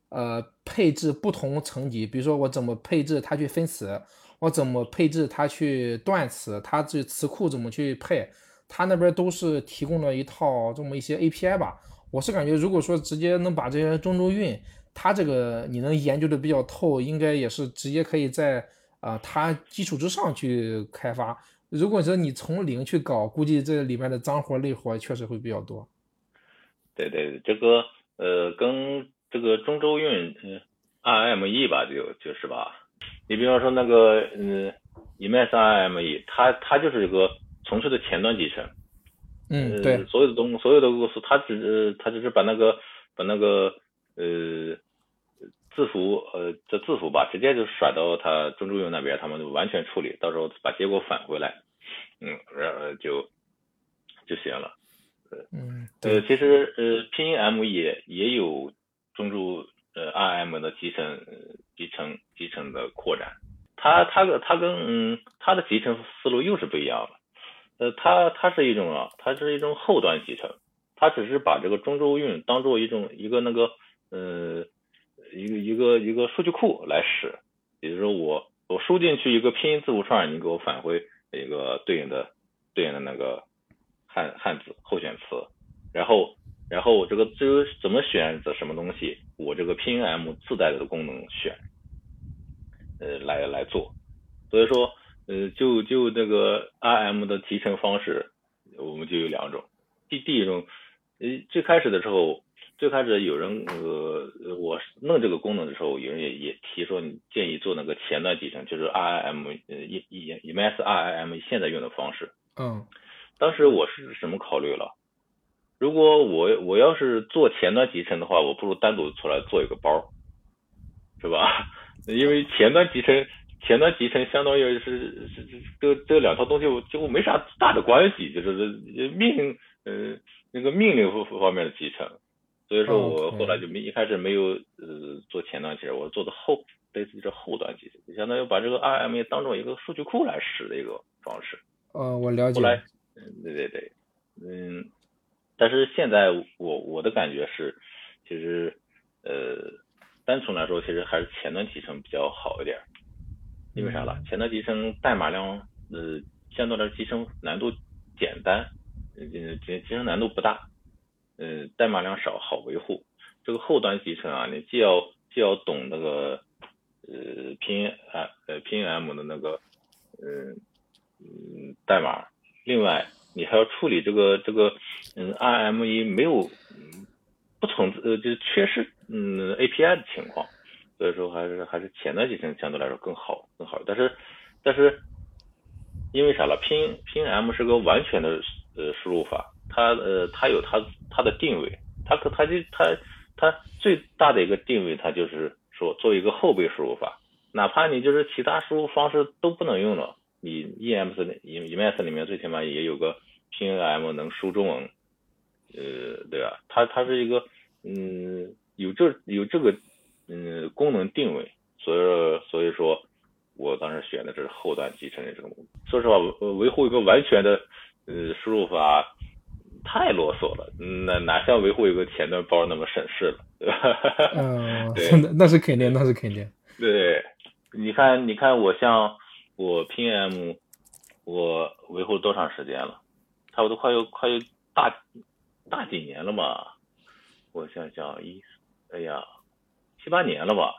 呃配置不同层级，比如说我怎么配置它去分词，我怎么配置它去断词，它这词库怎么去配，它那边都是提供了一套这么一些 API 吧。我是感觉如果说直接能把这些中州运它这个你能研究的比较透，应该也是直接可以在啊它基础之上去开发。如果说你从零去搞，估计这里面的脏活累活确实会比较多。对对，这个呃跟这个中州运嗯 RME 吧，就就是吧。你比方说那个嗯 Emacs RME，它它就是一个从事的前端集成。嗯，对。所有的东所有的公司，它只它只是把那个把那个。呃，字符呃，这字符吧，直接就甩到他中州运那边，他们就完全处理，到时候把结果返回来，嗯，然后就就行了。嗯，呃，其实呃，拼音 M 也也有中州呃 RM 的集成集成集成的扩展，它它跟它跟嗯它的集成思路又是不一样的，呃，它它是一种啊，它是一种后端集成，它只是把这个中州运当做一种一个那个。呃，一个一个一个数据库来使，也就是说，我我输进去一个拼音字符串，你给我返回一个对应的对应的那个汉汉字候选词，然后然后我这个至于怎么选择什么东西，我这个拼音 M 自带的功能选，呃，来来做。所以说，呃，就就这个 RM 的提成方式，我们就有两种。第第一种，呃，最开始的时候。最开始有人呃，我弄这个功能的时候，有人也也提说，你建议做那个前端集成，就是 R I M 呃，E E E M S R I M 现在用的方式。嗯。当时我是什么考虑了？如果我我要是做前端集成的话，我不如单独出来做一个包，是吧？因为前端集成前端集成相当于是是这这两套东西几乎没啥大的关系，就是命令呃那个命令方面的集成。所以说我后来就没一开始没有呃做前端其实，我做的后类似于这后端集成，就相当于把这个 RMA 当做一个数据库来使的一个方式。呃，我了解。后来，嗯，对对对，嗯，但是现在我我的感觉是，其实呃，单纯来说，其实还是前端集成比较好一点，因为啥了？前端集成代码量呃相对来说集成难度简单，嗯，集集成难度不大。嗯，代码量少，好维护。这个后端集成啊，你既要既要懂那个呃拼啊呃拼 M 的那个嗯嗯代码，另外你还要处理这个这个嗯 RME 没有不存呃就是缺失嗯 API 的情况，所以说还是还是前端集成相对来说更好更好。但是但是因为啥了？拼拼 M 是个完全的呃输入法。它呃，它有它它的定位，它可它就它它最大的一个定位，它就是说作为一个后备输入法，哪怕你就是其他输入方式都不能用了，你 EMS 里 EMS 里面最起码也有个 PNM 能输中文，呃，对吧？它它是一个嗯有这有这个嗯功能定位，所以所以说我当时选的这是后端集成的这种，说实话维护一个完全的呃输入法。太啰嗦了，那哪像维护一个前端包那么省事了，对吧？嗯，那 那是肯定，那是肯定。对，你看，你看，我像我 PM，我维护多长时间了？差不多快有快有大大几年了吧？我想想，一，哎呀，七八年了吧？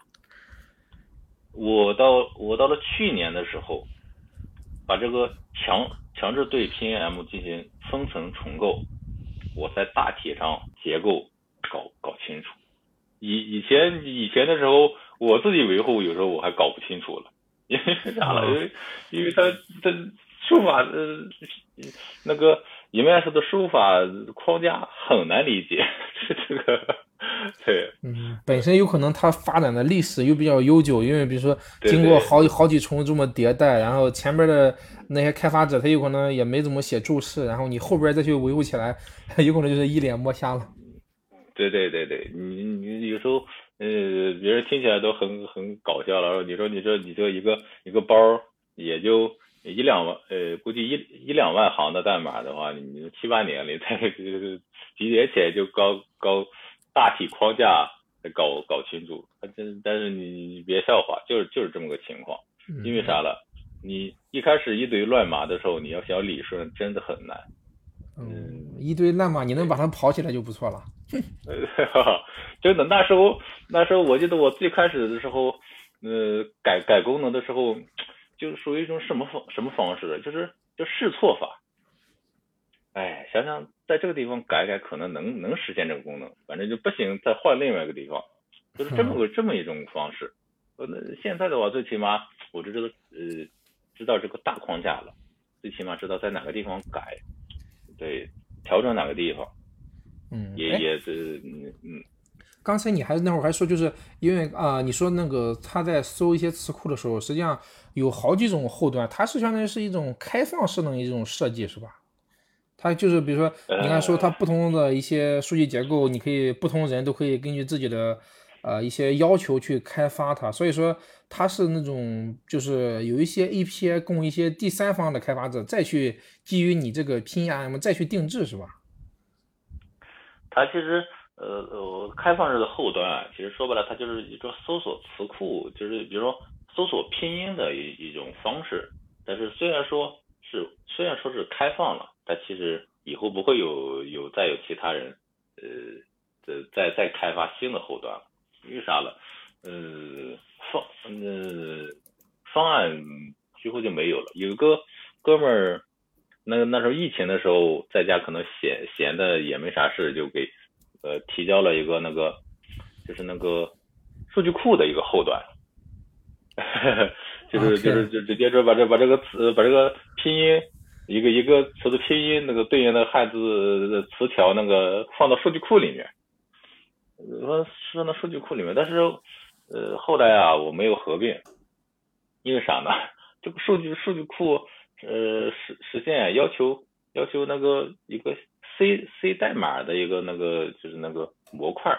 我到我到了去年的时候，把这个强强制对 PM 进行分层重构。我在大体上结构搞搞清楚，以以前以前的时候，我自己维护有时候我还搞不清楚了，因为啥了？因为因为它它输法呃那个 EMS 的输法框架很难理解，这个。对，嗯，本身有可能它发展的历史又比较悠久，因为比如说经过好好几重这么迭代，然后前边的那些开发者他有可能也没怎么写注释，然后你后边再去维护起来，有可能就是一脸摸瞎了。对对对对，你你有时候呃，别人听起来都很很搞笑了，你说你说你这一个一个包也就一两万，呃，估计一一两万行的代码的话，你七八年里才 集结起来就高高。大体框架搞搞清楚，但但是你你别笑话，就是就是这么个情况，因为啥了？你一开始一堆乱码的时候，你要想理顺，真的很难。嗯，一堆乱码，你能把它跑起来就不错了。真的，那时候那时候我记得我最开始的时候，呃，改改功能的时候，就属于一种什么方什么方式？就是就试错法。哎，想想在这个地方改改，可能能能实现这个功能，反正就不行，再换另外一个地方，就是这么 个这么一种方式。呃，现在的话，最起码我就知道，呃，知道这个大框架了，最起码知道在哪个地方改，对，调整哪个地方。嗯，也也是，嗯嗯。刚才你还那会儿还说，就是因为啊，你说那个他在搜一些词库的时候，实际上有好几种后端，它是相当于是一种开放式的一种设计，是吧？它就是，比如说，你看说它不同的一些数据结构，你可以不同人都可以根据自己的呃一些要求去开发它，所以说它是那种就是有一些 API 供一些第三方的开发者再去基于你这个拼 M 再去定制，是吧？它其实呃呃开放式的后端啊，其实说白了，它就是一个搜索词库，就是比如说搜索拼音的一一种方式，但是虽然说是虽然说是开放了。它其实以后不会有有再有其他人，呃，呃再再开发新的后端了，因为啥了？呃，方呃方案几乎就没有了。有一个哥们儿，那那时候疫情的时候，在家可能闲闲的也没啥事，就给呃提交了一个那个就是那个数据库的一个后端，就是就是就直接说把这把这个词把这个拼音。一个一个词的拼音那个对应的汉字词条那个放到数据库里面，说放到数据库里面，但是呃后来啊我没有合并，因为啥呢？这个数据数据库呃实实现要求要求那个一个 C C 代码的一个那个就是那个模块，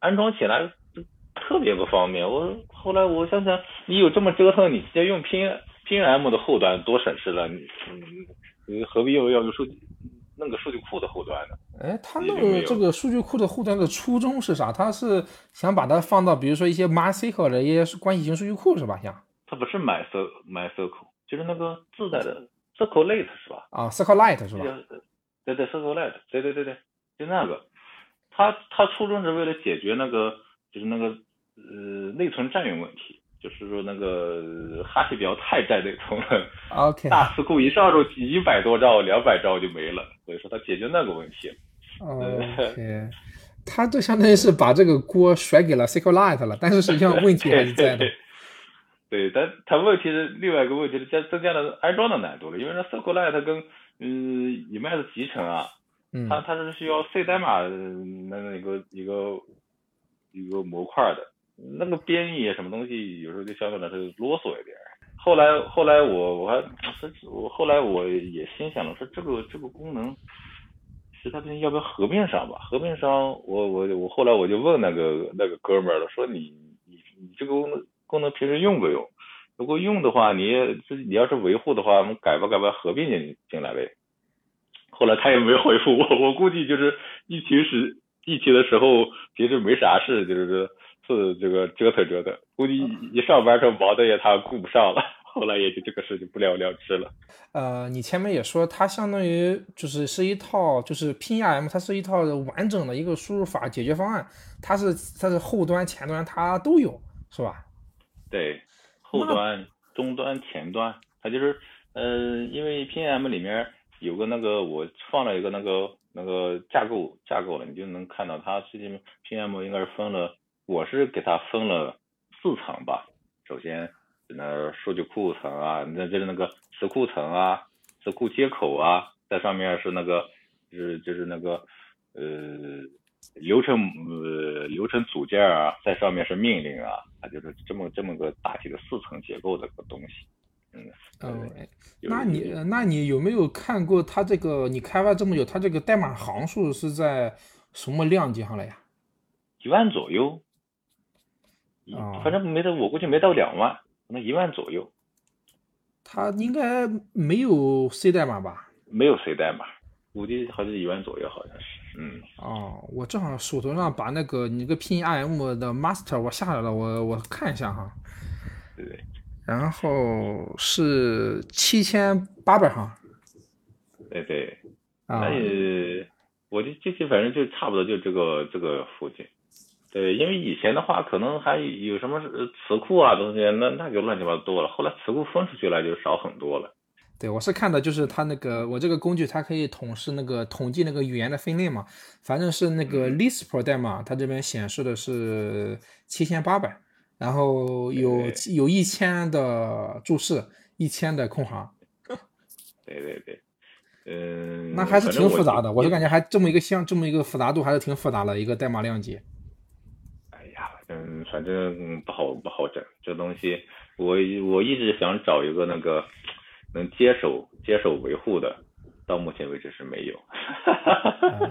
安装起来特别不方便。我后来我想想，你有这么折腾，你直接用拼音。拼 M 的后端多省事了，你你何必又要用数据弄个数据库的后端呢？哎，他弄这个数据库的后端的初衷是啥？他是想把它放到比如说一些 MySQL 的一些关系型数据库是吧？像它不是 MySQL MySQL，就是那个自带的 SQLite 是吧？啊，SQLite 是吧？对对，SQLite，对对对对，就那个，他他初衷是为了解决那个就是那个呃内存占用问题。就是说那个哈希比较太占内存了，OK，大词库一上就一百多兆、两百兆就没了，所以说他解决那个问题。OK，他就相当于是把这个锅甩给了 SQLite 了，但是实际上问题还是在的。对，但它问题是另外一个问题是加增加了安装的难度了，因为那 SQLite 跟嗯 Emacs 集成啊，它它是需要 C 代码那个一个一个模块的。那个编译什么东西，有时候就相对来说啰嗦一点。后来后来我我还我后来我也心想了，说这个这个功能，实在不行要不要合并上吧？合并上，我我我后来我就问那个那个哥们儿了，说你你你这个功能功能平时用不用？如果用的话，你自己你要是维护的话，我们改吧改吧合并进进来呗。后来他也没回复我，我估计就是疫情时疫情的时候，平时没啥事，就是说。是这个折腾折腾，估计一上班时候忙的也他顾不上了，后来也就这个事情不了了之了。呃，你前面也说它相当于就是是一套就是 PEM，它是一套完整的一个输入法解决方案，它是它是后端前端它都有是吧？对，后端、终端、前端，它就是呃，因为 PEM 里面有个那个我放了一个那个那个架构架构了，你就能看到它实际 PEM 应该是分了。我是给它分了四层吧，首先那数据库层啊，那就是那个词库层啊，词库接口啊，在上面是那个就是就是那个呃流程呃流程组件啊，在上面是命令啊，它就是这么这么个大体的四层结构的个东西。嗯，嗯，那你那你有没有看过它这个？你开发这么久，它这个代码行数是在什么量级上了呀？一万左右。啊，反正没到，我估计没到两万，可能一万左右。他应该没有 C 代码吧？没有 C 代码，估计好像一万左右，好像是。嗯。哦，我正好手头上把那个你那个 PIM 的 Master 我下来了，我我看一下哈。对对。然后是七千八百行。对对。啊。也，我就这些，反正就差不多就这个这个附近。对，因为以前的话，可能还有什么词库啊东西，那那就乱七八糟多了。后来词库分出去了，就少很多了。对，我是看的，就是它那个我这个工具，它可以统是那个统计那个语言的分类嘛。反正是那个 Lisp 代码，它这边显示的是七千八百，然后有有一千的注释，一千的空行。对对对，嗯，那还是挺复杂的。我就感觉还这么一个像这么一个复杂度还是挺复杂的一个代码量级。嗯，反正不好不好整这东西，我我一直想找一个那个能接手接手维护的，到目前为止是没有。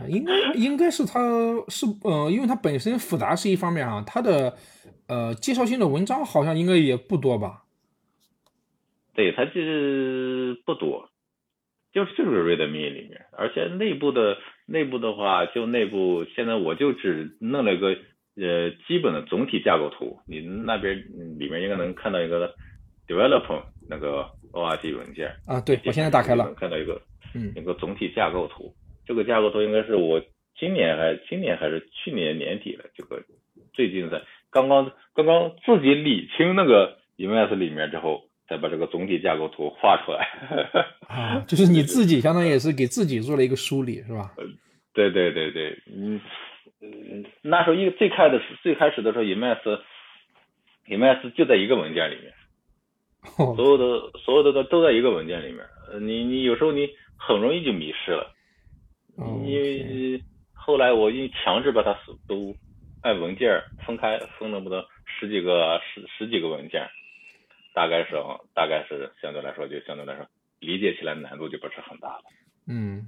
应该应该是它是呃，因为它本身复杂是一方面啊，它的呃介绍性的文章好像应该也不多吧？对，它就是不多，就是就是 README 里面，而且内部的内部的话，就内部现在我就只弄了个。呃，基本的总体架构图，你那边里面应该能看到一个 develop 那个 ORG 文件啊。对，我现在打开了，看到一个，嗯，一个总体架构图。这个架构图应该是我今年还今年还是去年年底的这个最近在刚刚刚刚自己理清那个 Emacs 里面之后，再把这个总体架构图画出来。啊，就是你自己相当于也是给自己做了一个梳理，是吧？对对对对，嗯。嗯，那时候一最开的最开始的时候，Emacs，Emacs 就在一个文件里面，所有的所有的都都在一个文件里面。呃，你你有时候你很容易就迷失了，因为后来我一强制把它都按文件分开，分了不得十几个十十几个文件，大概是大概是相对来说就相对来说理解起来难度就不是很大了。嗯。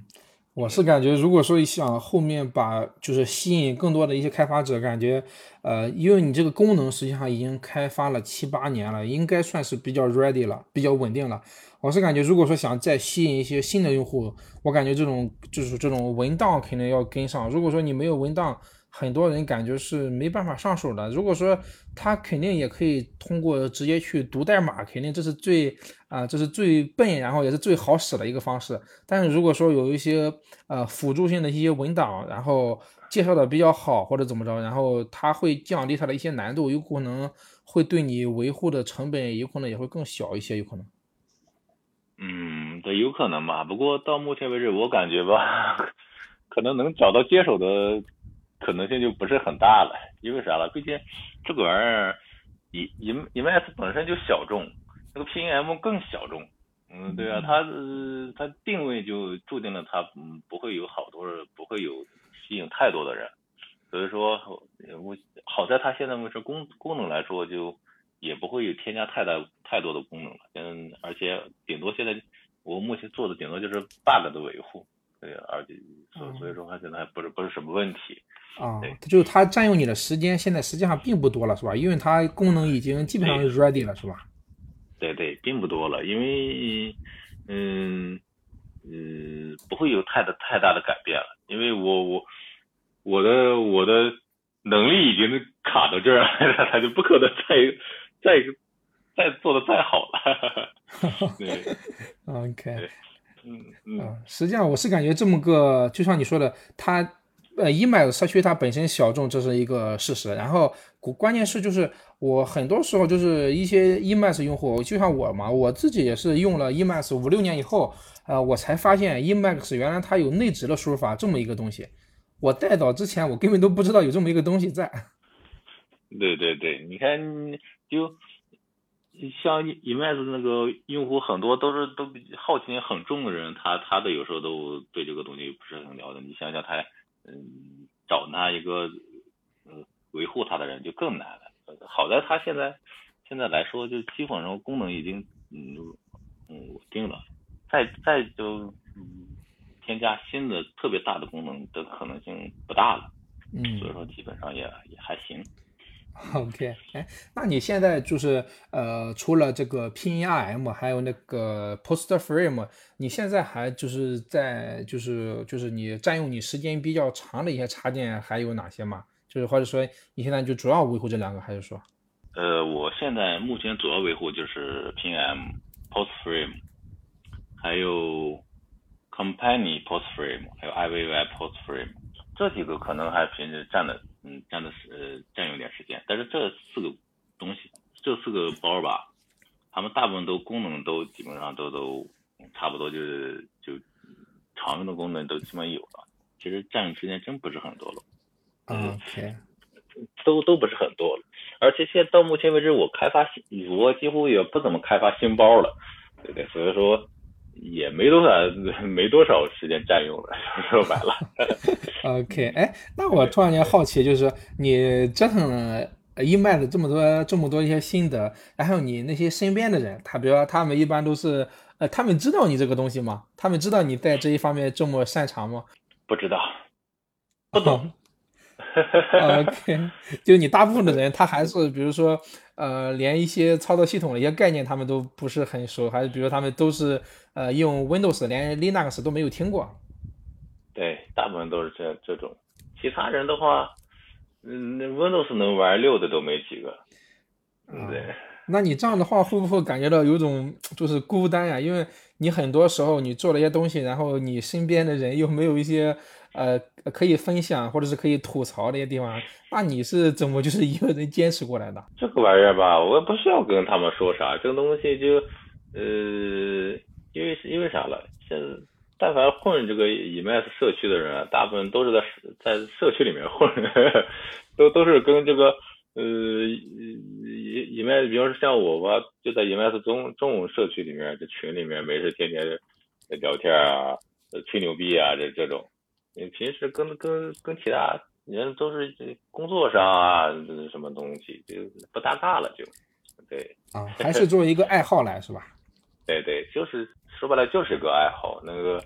我是感觉，如果说想后面把就是吸引更多的一些开发者，感觉，呃，因为你这个功能实际上已经开发了七八年了，应该算是比较 ready 了，比较稳定了。我是感觉，如果说想再吸引一些新的用户，我感觉这种就是这种文档肯定要跟上。如果说你没有文档，很多人感觉是没办法上手的。如果说他肯定也可以通过直接去读代码，肯定这是最啊，这是最笨，然后也是最好使的一个方式。但是如果说有一些呃辅助性的一些文档，然后介绍的比较好或者怎么着，然后它会降低它的一些难度，有可能会对你维护的成本有可能也会更小一些，有可能。嗯，对，有可能吧。不过到目前为止，我感觉吧，可能能找到接手的。可能性就不是很大了，因为啥了？毕竟这个玩意儿，E E E M S 本身就小众，那个 P N M 更小众。嗯，对啊，它它定位就注定了它嗯不会有好多人，不会有吸引太多的人。所以说，我好在它现在目前功功能来说，就也不会有添加太大太多的功能了。嗯，而且顶多现在我目前做的顶多就是 bug 的维护。对，而且所所以说它现在还不是不是什么问题。啊，就是它占用你的时间，现在实际上并不多了，是吧？因为它功能已经基本上 ready 了，是吧？对对，并不多了，因为嗯嗯，不会有太大太大的改变了，因为我我我的我的能力已经卡到这儿了，他就不可能再再再做的再好了。对，OK，嗯嗯，实际上我是感觉这么个，就像你说的，它。呃，Emacs 社区它本身小众，这是一个事实。然后关键是就是我很多时候就是一些 Emacs 用户，就像我嘛，我自己也是用了 Emacs 五六年以后，呃，我才发现 Emacs 原来它有内置的输入法这么一个东西。我带早之前我根本都不知道有这么一个东西在。对对对，你看就像 Emacs 那个用户很多都是都好奇心很重的人，他他的有时候都对这个东西不是很了解。你想想他。嗯，找他一个嗯维护他的人就更难了。好在他现在现在来说，就基本上功能已经嗯嗯稳定了，再再就嗯添加新的特别大的功能的可能性不大了。嗯，所以说基本上也也还行。OK，哎，那你现在就是呃，除了这个 PNRM，还有那个 PostFrame，你现在还就是在就是就是你占用你时间比较长的一些插件还有哪些吗？就是或者说你现在就主要维护这两个，还是说？呃，我现在目前主要维护就是 P M Post Frame，还有 Company PostFrame，还有 IVY PostFrame，这几个可能还平时占的。嗯，占的是呃占用点时间，但是这四个东西，这四个包吧，他们大部分都功能都基本上都都差不多，就是就常用的功能都基本有了。其实占用时间真不是很多了。OK，都都不是很多了。而且现到目前为止，我开发我几乎也不怎么开发新包了，对不对？所以说。也没多少，没多少时间占用了，说白了。OK，哎，那我突然间好奇，就是你折腾了 Emacs 这么多这么多一些心得，然后你那些身边的人，他比如说他们一般都是，呃，他们知道你这个东西吗？他们知道你在这一方面这么擅长吗？不知道，不懂。OK，就你大部分的人，他还是比如说，呃，连一些操作系统的一些概念他们都不是很熟，还是比如说他们都是呃用 Windows，连 Linux 都没有听过。对，大部分都是这这种。其他人的话，嗯，Windows 能玩六的都没几个。对。那你这样的话，会不会感觉到有种就是孤单呀？因为你很多时候你做了一些东西，然后你身边的人又没有一些。呃，可以分享或者是可以吐槽那些地方，那你是怎么就是一个人坚持过来的？这个玩意儿吧，我也不需要跟他们说啥，这个东西就，呃，因为因为啥了？现但凡混这个 EMS 社区的人，大部分都是在在社区里面混，都都是跟这个呃，E EMS，比如说像我吧，就在 EMS 中中文社区里面，这群里面没事天天聊天啊，吹牛逼啊，这这种。你平时跟跟跟其他人都是工作上啊，什么东西就不搭嘎了，就对。啊，还是作为一个爱好来是吧？对对，就是说白了就是个爱好。那个，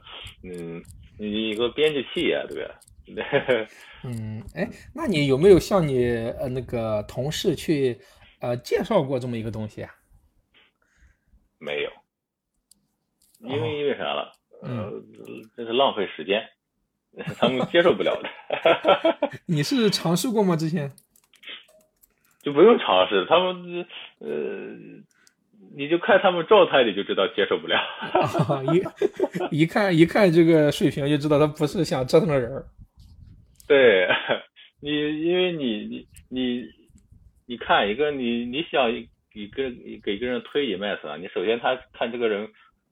嗯，你一个编辑器啊，对吧？嗯，哎，那你有没有向你呃那个同事去呃介绍过这么一个东西啊？没有，因为因为啥了？呃，这是浪费时间，他们接受不了的。你是尝试过吗？之前？就不用尝试，他们呃，你就看他们状态，你就知道接受不了。一一看一看这个水平，就知道他不是想折腾的人。对你，因为你你你你看一个你你想一个给一个人推 EMS 啊，你首先他看这个人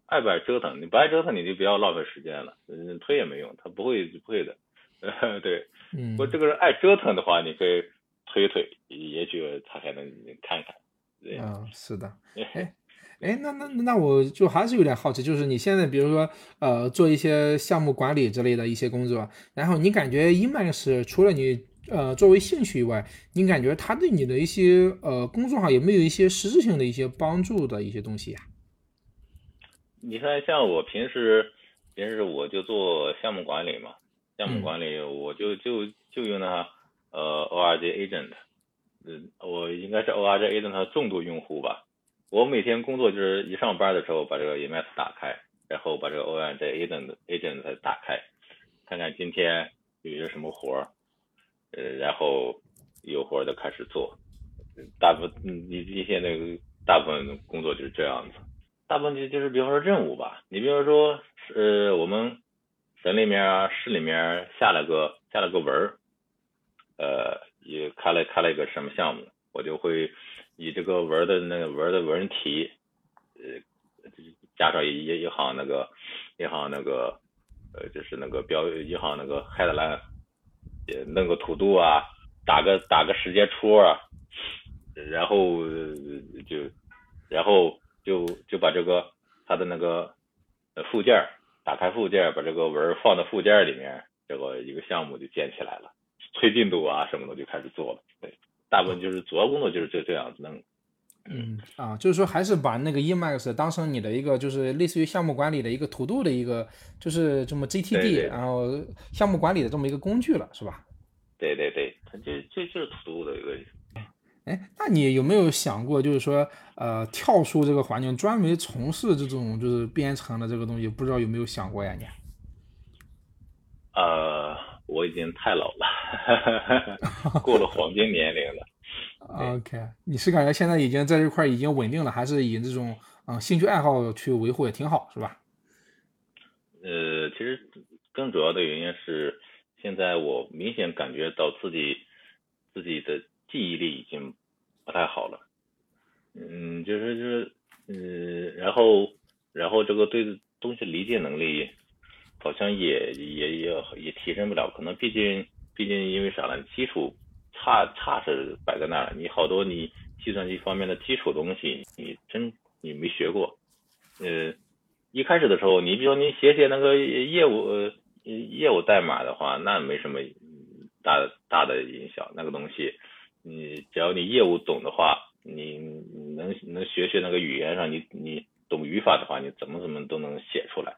爱不爱折腾，你不爱折腾你就不要浪费时间了，推也没用，他不会不会的。对，嗯，这个人爱折腾的话，你可以推推，也许他还能看看。嗯，是的，哎。哎，那那那我就还是有点好奇，就是你现在比如说呃做一些项目管理之类的一些工作，然后你感觉 Emacs 除了你呃作为兴趣以外，你感觉它对你的一些呃工作上有没有一些实质性的一些帮助的一些东西呀？你看，像我平时平时我就做项目管理嘛，项目管理我就就就用那呃 ORG Agent，嗯，我应该是 ORG Agent 的重度用户吧。我每天工作就是一上班的时候把这个 EMS 打开，然后把这个 ORG Agent Agent 打开，看看今天有些什么活儿，呃，然后有活儿就开始做。大部分你你现在大部分工作就是这样子，大部分就就是比方说任务吧，你比方说呃我们省里面啊市里面下了个下了个文儿，呃也开了开了一个什么项目，我就会。以这个文的那个文的文题，呃，加上一一行那个一行那个呃，就是那个标一行那个 headline，也弄个图度啊，打个打个时间戳啊，然后就然后就就把这个它的那个附件打开附件，把这个文放到附件里面，这个一个项目就建起来了，催进度啊什么的就开始做了，对。大部分就是主要工作就是这这样子弄，嗯啊，就是说还是把那个 Emacs 当成你的一个就是类似于项目管理的一个土度的一个就是这么 GTD，然后项目管理的这么一个工具了，是吧？对对对，它就就就是土度的一个。哎，那你有没有想过，就是说呃跳出这个环境，专门从事这种就是编程的这个东西？不知道有没有想过呀？你？呃。我已经太老了，过了黄金年龄了。OK，你是感觉现在已经在这块已经稳定了，还是以这种嗯兴趣爱好去维护也挺好，是吧？呃，其实更主要的原因是，现在我明显感觉到自己自己的记忆力已经不太好了。嗯，就是就是嗯，然后然后这个对东西理解能力。好像也也也也提升不了，可能毕竟毕竟因为啥呢？基础差差是摆在那儿，你好多你计算机方面的基础东西，你真你没学过。呃，一开始的时候，你比如说你写写那个业务呃业务代码的话，那没什么大大的影响。那个东西，你只要你业务懂的话，你能能学学那个语言上，你你懂语法的话，你怎么怎么都能写出来。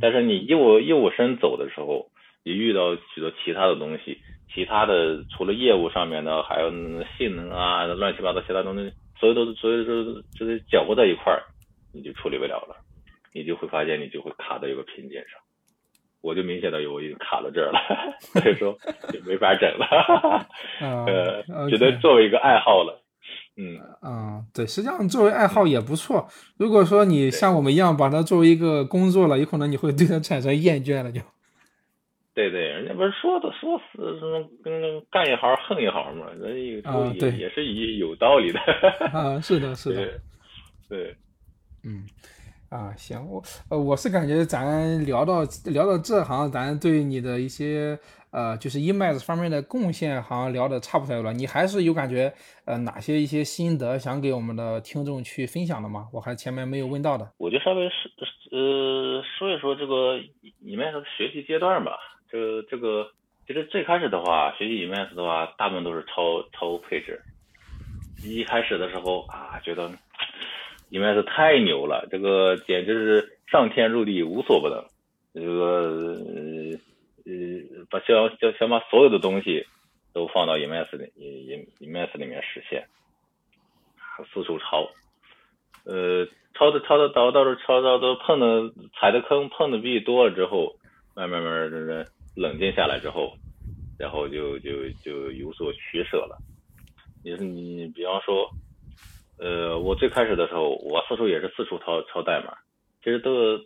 但是你业务业务生走的时候，你遇到许多其他的东西，其他的除了业务上面的，还有性能啊，乱七八糟其他东西，所有都所有都就是搅和在一块儿，你就处理不了了，你就会发现你就会卡在一个瓶颈上。我就明显的有我已经卡到这儿了，所以说就没法整了，呃，只能作为一个爱好了。嗯嗯，对，实际上作为爱好也不错。如果说你像我们一样把它作为一个工作了，有可能你会对它产生厌倦了，就。对对，人家不是说的说是什么跟干一行恨一行嘛，那也也也是有有道理的。啊，是的，是的。对。嗯啊，行，我呃我是感觉咱聊到聊到这，好像咱对你的一些呃就是 Emacs 方面的贡献，好像聊的差不太多了。你还是有感觉呃哪些一些心得想给我们的听众去分享的吗？我还前面没有问到的。我就稍微是呃说一说这个 Emacs 学习阶段吧。这个这个其实最开始的话，学习 EMS 的话，大部分都是抄抄配置。一开始的时候啊，觉得。因为是太牛了，这个简直是上天入地无所不能。这个呃，把想想想把所有的东西都放到 Emas 里 Emas 里面实现，四处抄，呃，抄的抄的到到时抄到都碰的踩的坑碰的币多了之后，慢慢慢慢冷静下来之后，然后就就就有所取舍了。你你比方说。呃，我最开始的时候，我四处也是四处抄抄代码，其实都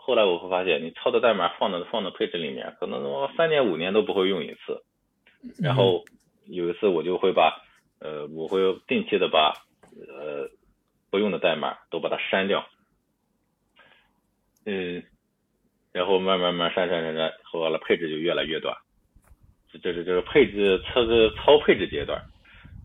后来我会发现，你抄的代码放到放到配置里面，可能三年五年都不会用一次。然后有一次我就会把呃，我会定期的把呃不用的代码都把它删掉，嗯，然后慢慢慢删删删删，后来配置就越来越短，这是这是配置测个超配置阶段。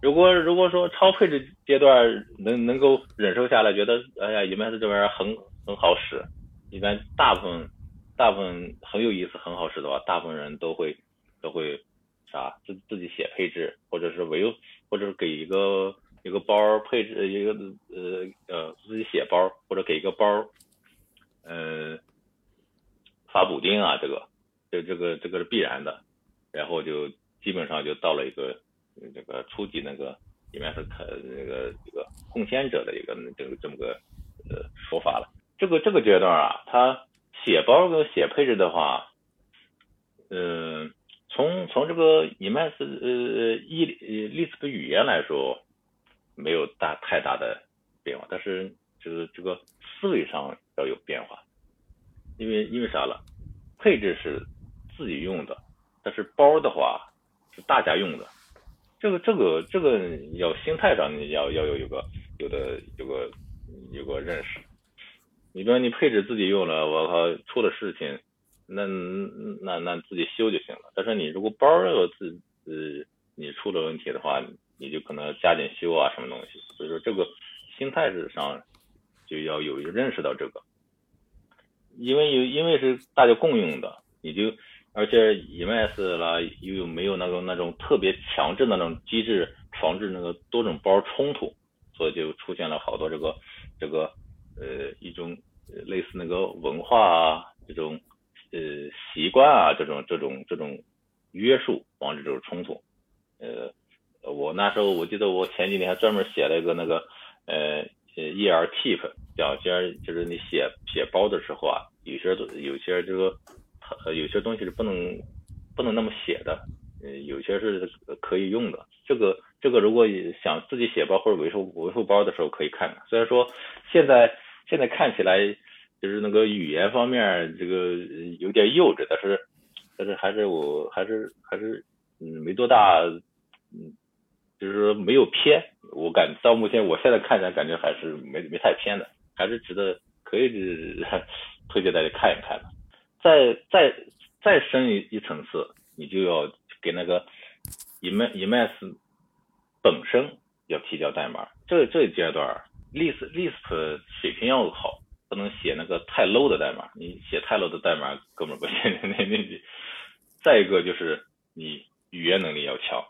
如果如果说超配置阶段能能够忍受下来，觉得哎呀，Emacs 这玩意儿很很好使，一般大部分大部分很有意思很好使的话，大部分人都会都会啥自自己写配置，或者是维或者是给一个一个包配置一个呃呃自己写包，或者给一个包，呃发补丁啊，这个这这个这个是必然的，然后就基本上就到了一个。这个初级那个里面是可那个这个贡献者的一个这个这么个呃说法了。这个这个阶段啊，他写包跟写配置的话，嗯，从从这个 Emacs 呃 E Lisp 语言来说，没有大太大的变化，但是就是这个思维上要有变化，因为因为啥了？配置是自己用的，但是包的话是大家用的。这个这个这个要心态上你要要有有个有的有个有个认识，你比如你配置自己用了，我靠出了事情，那那那自己修就行了。但是你如果包要自呃你出了问题的话，你就可能加紧修啊什么东西。所以说这个心态上就要有认识到这个，因为有因为是大家共用的，你就。而且 Emacs 啦，又没有那种那种特别强制的那种机制，防止那个多种包冲突，所以就出现了好多这个这个呃一种类似那个文化啊这种呃习惯啊这种这种这种约束，防止这种冲突。呃，我那时候我记得我前几年还专门写了一个那个呃呃 ERTip，讲些就是你写写包的时候啊，有些有些这个。有些东西是不能不能那么写的，呃，有些是可以用的。这个这个，如果想自己写包或者维护维护包的时候可以看看。虽然说现在现在看起来就是那个语言方面这个有点幼稚，但是但是还是我还是还是嗯没多大嗯，就是说没有偏。我感到目前我现在看起来感觉还是没没太偏的，还是值得可以 推荐大家看一看的。再再再深一一层次，你就要给那个 em ems 本身要提交代码。这这一阶段，list list 水平要好，不能写那个太 low 的代码。你写太 low 的代码根本不行。那那再一个就是你语言能力要强。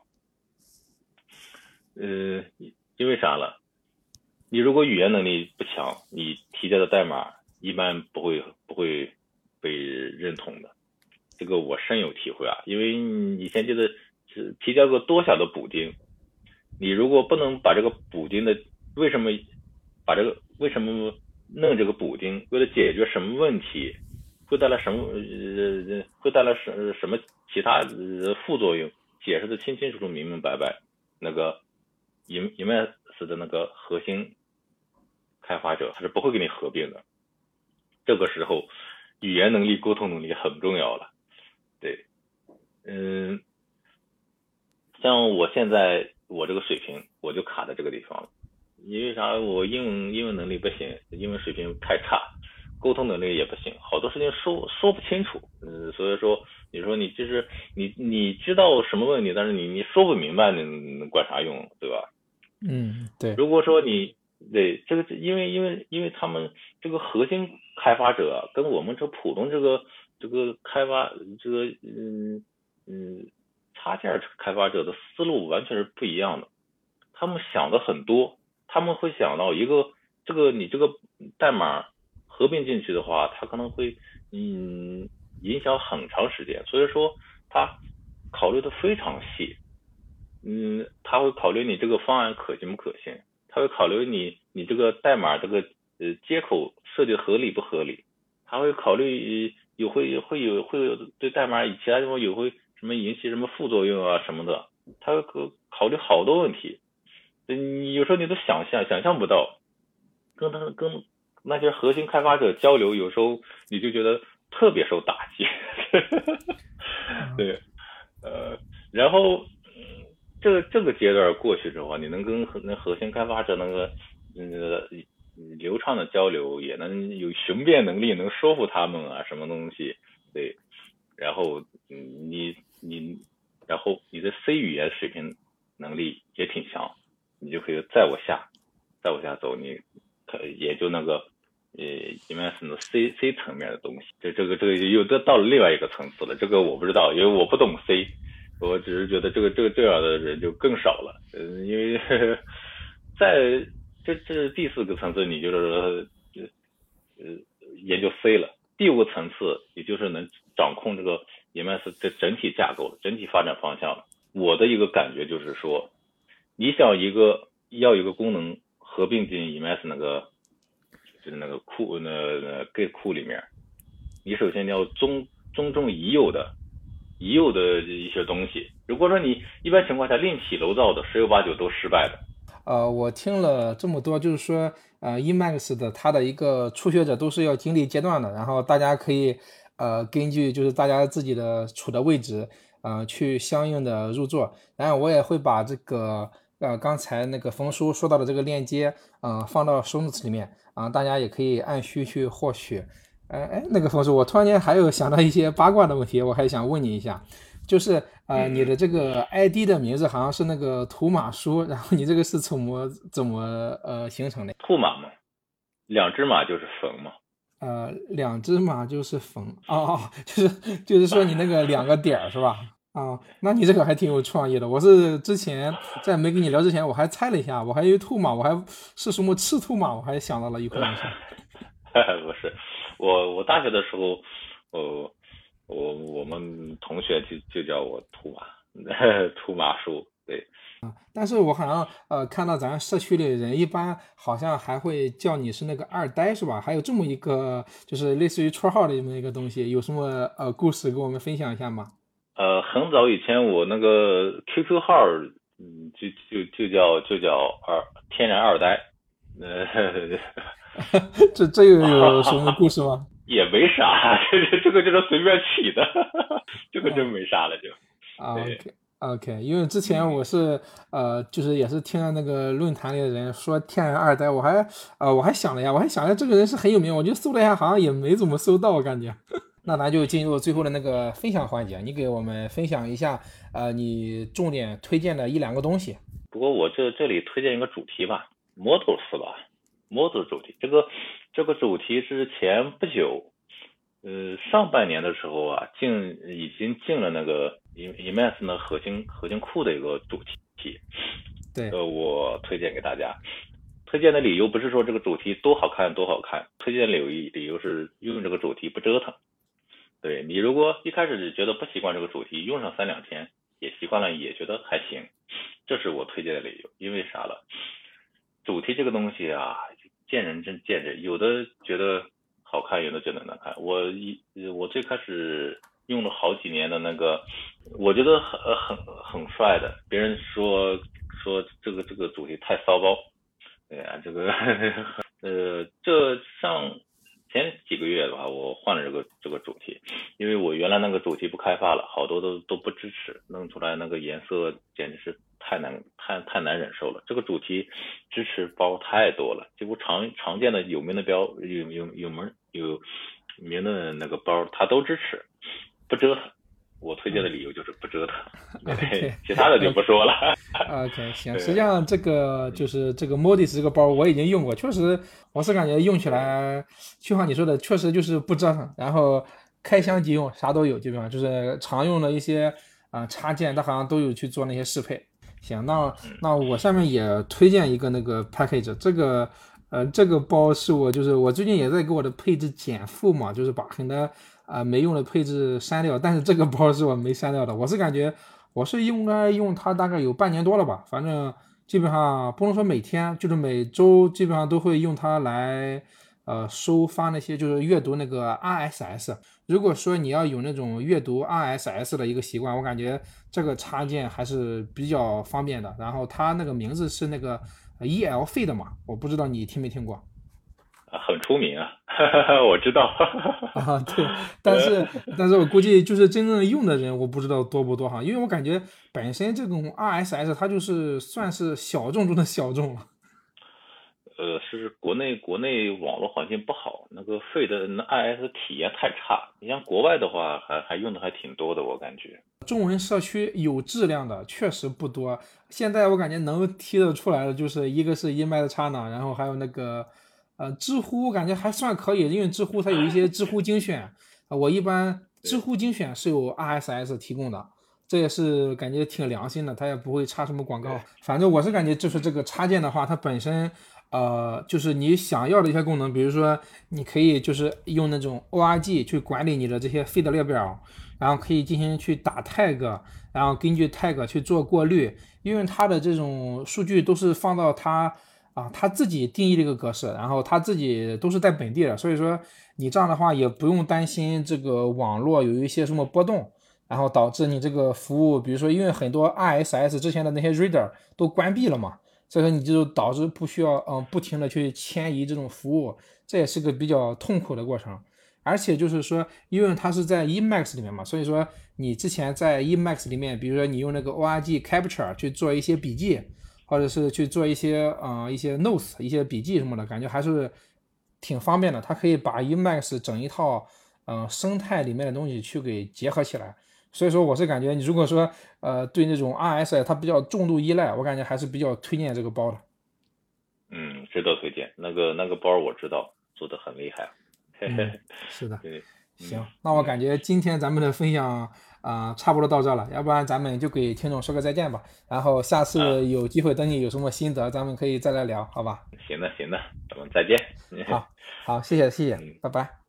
呃，因为啥了？你如果语言能力不强，你提交的代码一般不会不会。被认同的，这个我深有体会啊！因为以前记得是提交过多小的补丁，你如果不能把这个补丁的为什么把这个为什么弄这个补丁，为了解决什么问题，会带来什么呃会带来什什么其他副作用，解释的清清楚楚、明明白白，那个 Emacs 的那个核心开发者他是不会跟你合并的，这个时候。语言能力、沟通能力很重要了，对，嗯，像我现在我这个水平，我就卡在这个地方了。因为啥？我英文英文能力不行，英文水平太差。沟通能力也不行，好多事情说说不清楚，嗯，所以说你说你就是你你知道什么问题，但是你你说不明白，你管啥用，对吧？嗯，对。如果说你对这个，因为因为因为他们这个核心开发者跟我们这普通这个这个开发这个嗯嗯插件开发者的思路完全是不一样的，他们想的很多，他们会想到一个这个你这个代码合并进去的话，它可能会嗯影响很长时间，所以说他考虑的非常细，嗯，他会考虑你这个方案可行不可行。他会考虑你你这个代码这个呃接口设计合理不合理，他会考虑有会会有会有对代码以其他地方有会什么引起什么副作用啊什么的，他会考考虑好多问题，你有时候你都想象想象不到，跟他跟那些核心开发者交流，有时候你就觉得特别受打击，对，呃，然后。这个这个阶段过去之后，你能跟核那核心开发者那个呃流畅的交流，也能有雄辩能力，能说服他们啊，什么东西对，然后你你然后你的 C 语言水平能力也挺强，你就可以再往下再往下走，你可也就那个呃 e m a s 的 C C 层面的东西，这这个这个又到到了另外一个层次了，这个我不知道，因为我不懂 C。我只是觉得这个这个这样的人就更少了，嗯，因为 在这这是第四个层次，你就是呃研究 C 了，第五个层次也就是能掌控这个 EMS 的整体架构、整体发展方向了。我的一个感觉就是说，你想一个要一个功能合并进 EMS 那个就是那个库那那 Git 库里面，你首先要中中重已有的。已有的一些东西，如果说你一般情况下另起楼灶的，十有八九都失败的。呃，我听了这么多，就是说，呃，Emacs 的它的一个初学者都是要经历阶段的，然后大家可以，呃，根据就是大家自己的处的位置，呃，去相应的入座。然后我也会把这个，呃，刚才那个冯叔说到的这个链接，嗯，放到 Show Notes 里面，啊，大家也可以按需去获取。哎哎，那个冯叔，我突然间还有想到一些八卦的问题，我还想问你一下，就是呃，你的这个 ID 的名字好像是那个土马叔，然后你这个是怎么怎么呃形成的？兔马嘛，两只马就是冯嘛。呃，两只马就是冯，哦哦，就是就是说你那个两个点儿是吧？啊，那你这个还挺有创意的。我是之前在没跟你聊之前，我还猜了一下，我还以为兔马，我还是什么赤兔马，我还想到了一可能性。不是。我我大学的时候，呃，我我们同学就就叫我秃马，秃马叔，对。啊，但是我好像呃看到咱社区里人一般好像还会叫你是那个二呆是吧？还有这么一个就是类似于绰号的这么一个东西，有什么呃故事跟我们分享一下吗？呃，很早以前我那个 QQ 号，嗯，就就就叫就叫二天然二呆，呃。这这又有什么故事吗？也没啥，这这个就是随便起的，这个真没啥了就。啊 OK OK，因为之前我是呃，就是也是听了那个论坛里的人说天然二代，我还呃我还想了呀，我还想着这个人是很有名，我就搜了一下，好像也没怎么搜到，我感觉。那咱就进入最后的那个分享环节，你给我们分享一下呃你重点推荐的一两个东西。不过我这这里推荐一个主题吧，Models 吧。model 主题，这个这个主题是前不久，呃，上半年的时候啊，进已经进了那个 Emacs 的核心核心库的一个主题。对，呃，我推荐给大家。推荐的理由不是说这个主题多好看多好看，推荐理由理由是用这个主题不折腾。对你如果一开始觉得不习惯这个主题，用上三两天也习惯了，也觉得还行，这是我推荐的理由。因为啥了？主题这个东西啊。见仁见智，有的觉得好看，有的觉得难看。我一我最开始用了好几年的那个，我觉得很很很帅的。别人说说这个这个主题太骚包，哎呀，这个 呃，这上前几个月的话，我换了这个这个主题，因为我原来那个主题不开发了，好多都都不支持，弄出来那个颜色简直是。太难太太难忍受了，这个主题支持包太多了，几乎常常见的有名的标有有有门有名的那个包，它都支持，不折腾。我推荐的理由就是不折腾，其他的就不说了。OK，行，实际上这个就是这个 Modis 这个包我已经用过，确实我是感觉用起来，就像你说的，确实就是不折腾，然后开箱即用，啥都有，基本上就是常用的一些啊插件，它好像都有去做那些适配。行，那那我下面也推荐一个那个 package，这个呃这个包是我就是我最近也在给我的配置减负嘛，就是把很多。啊，没用的配置删掉，但是这个包是我没删掉的。我是感觉我是应该用它大概有半年多了吧，反正基本上不能说每天，就是每周基本上都会用它来呃收发那些就是阅读那个 RSS。如果说你要有那种阅读 RSS 的一个习惯，我感觉这个插件还是比较方便的。然后它那个名字是那个 EL 的嘛，我不知道你听没听过。很出名啊，我知道 啊，对，但是 但是我估计就是真正用的人，我不知道多不多哈，因为我感觉本身这种 RSS 它就是算是小众中的小众了。呃，是国内国内网络环境不好，那个费的那 IS 体验太差。你像国外的话，还还用的还挺多的，我感觉。中文社区有质量的确实不多，现在我感觉能踢得出来的就是一个是 e m a 的插呢，然后还有那个。呃，知乎感觉还算可以，因为知乎它有一些知乎精选，我一般知乎精选是有 RSS 提供的，这也是感觉挺良心的，它也不会插什么广告。反正我是感觉就是这个插件的话，它本身呃就是你想要的一些功能，比如说你可以就是用那种 org 去管理你的这些 feed 列表，然后可以进行去打 tag，然后根据 tag 去做过滤，因为它的这种数据都是放到它。啊，他自己定义了一个格式，然后他自己都是在本地的，所以说你这样的话也不用担心这个网络有一些什么波动，然后导致你这个服务，比如说因为很多 RSS 之前的那些 reader 都关闭了嘛，所以说你就导致不需要嗯不停的去迁移这种服务，这也是个比较痛苦的过程。而且就是说，因为它是在 Emacs 里面嘛，所以说你之前在 Emacs 里面，比如说你用那个 org capture 去做一些笔记。或者是去做一些呃一些 notes 一些笔记什么的，感觉还是挺方便的。它可以把 Emacs 整一套嗯生态里面的东西去给结合起来。所以说我是感觉你如果说呃对那种 RSS 它比较重度依赖，我感觉还是比较推荐这个包的。嗯，值得推荐。那个那个包我知道做的很厉害。是的。对。行，那我感觉今天咱们的分享。啊，差不多到这了，要不然咱们就给听众说个再见吧。然后下次有机会等你有什么心得，咱们可以再来聊，好吧？行的，行的，咱们再见。好，好，谢谢，谢谢，拜拜。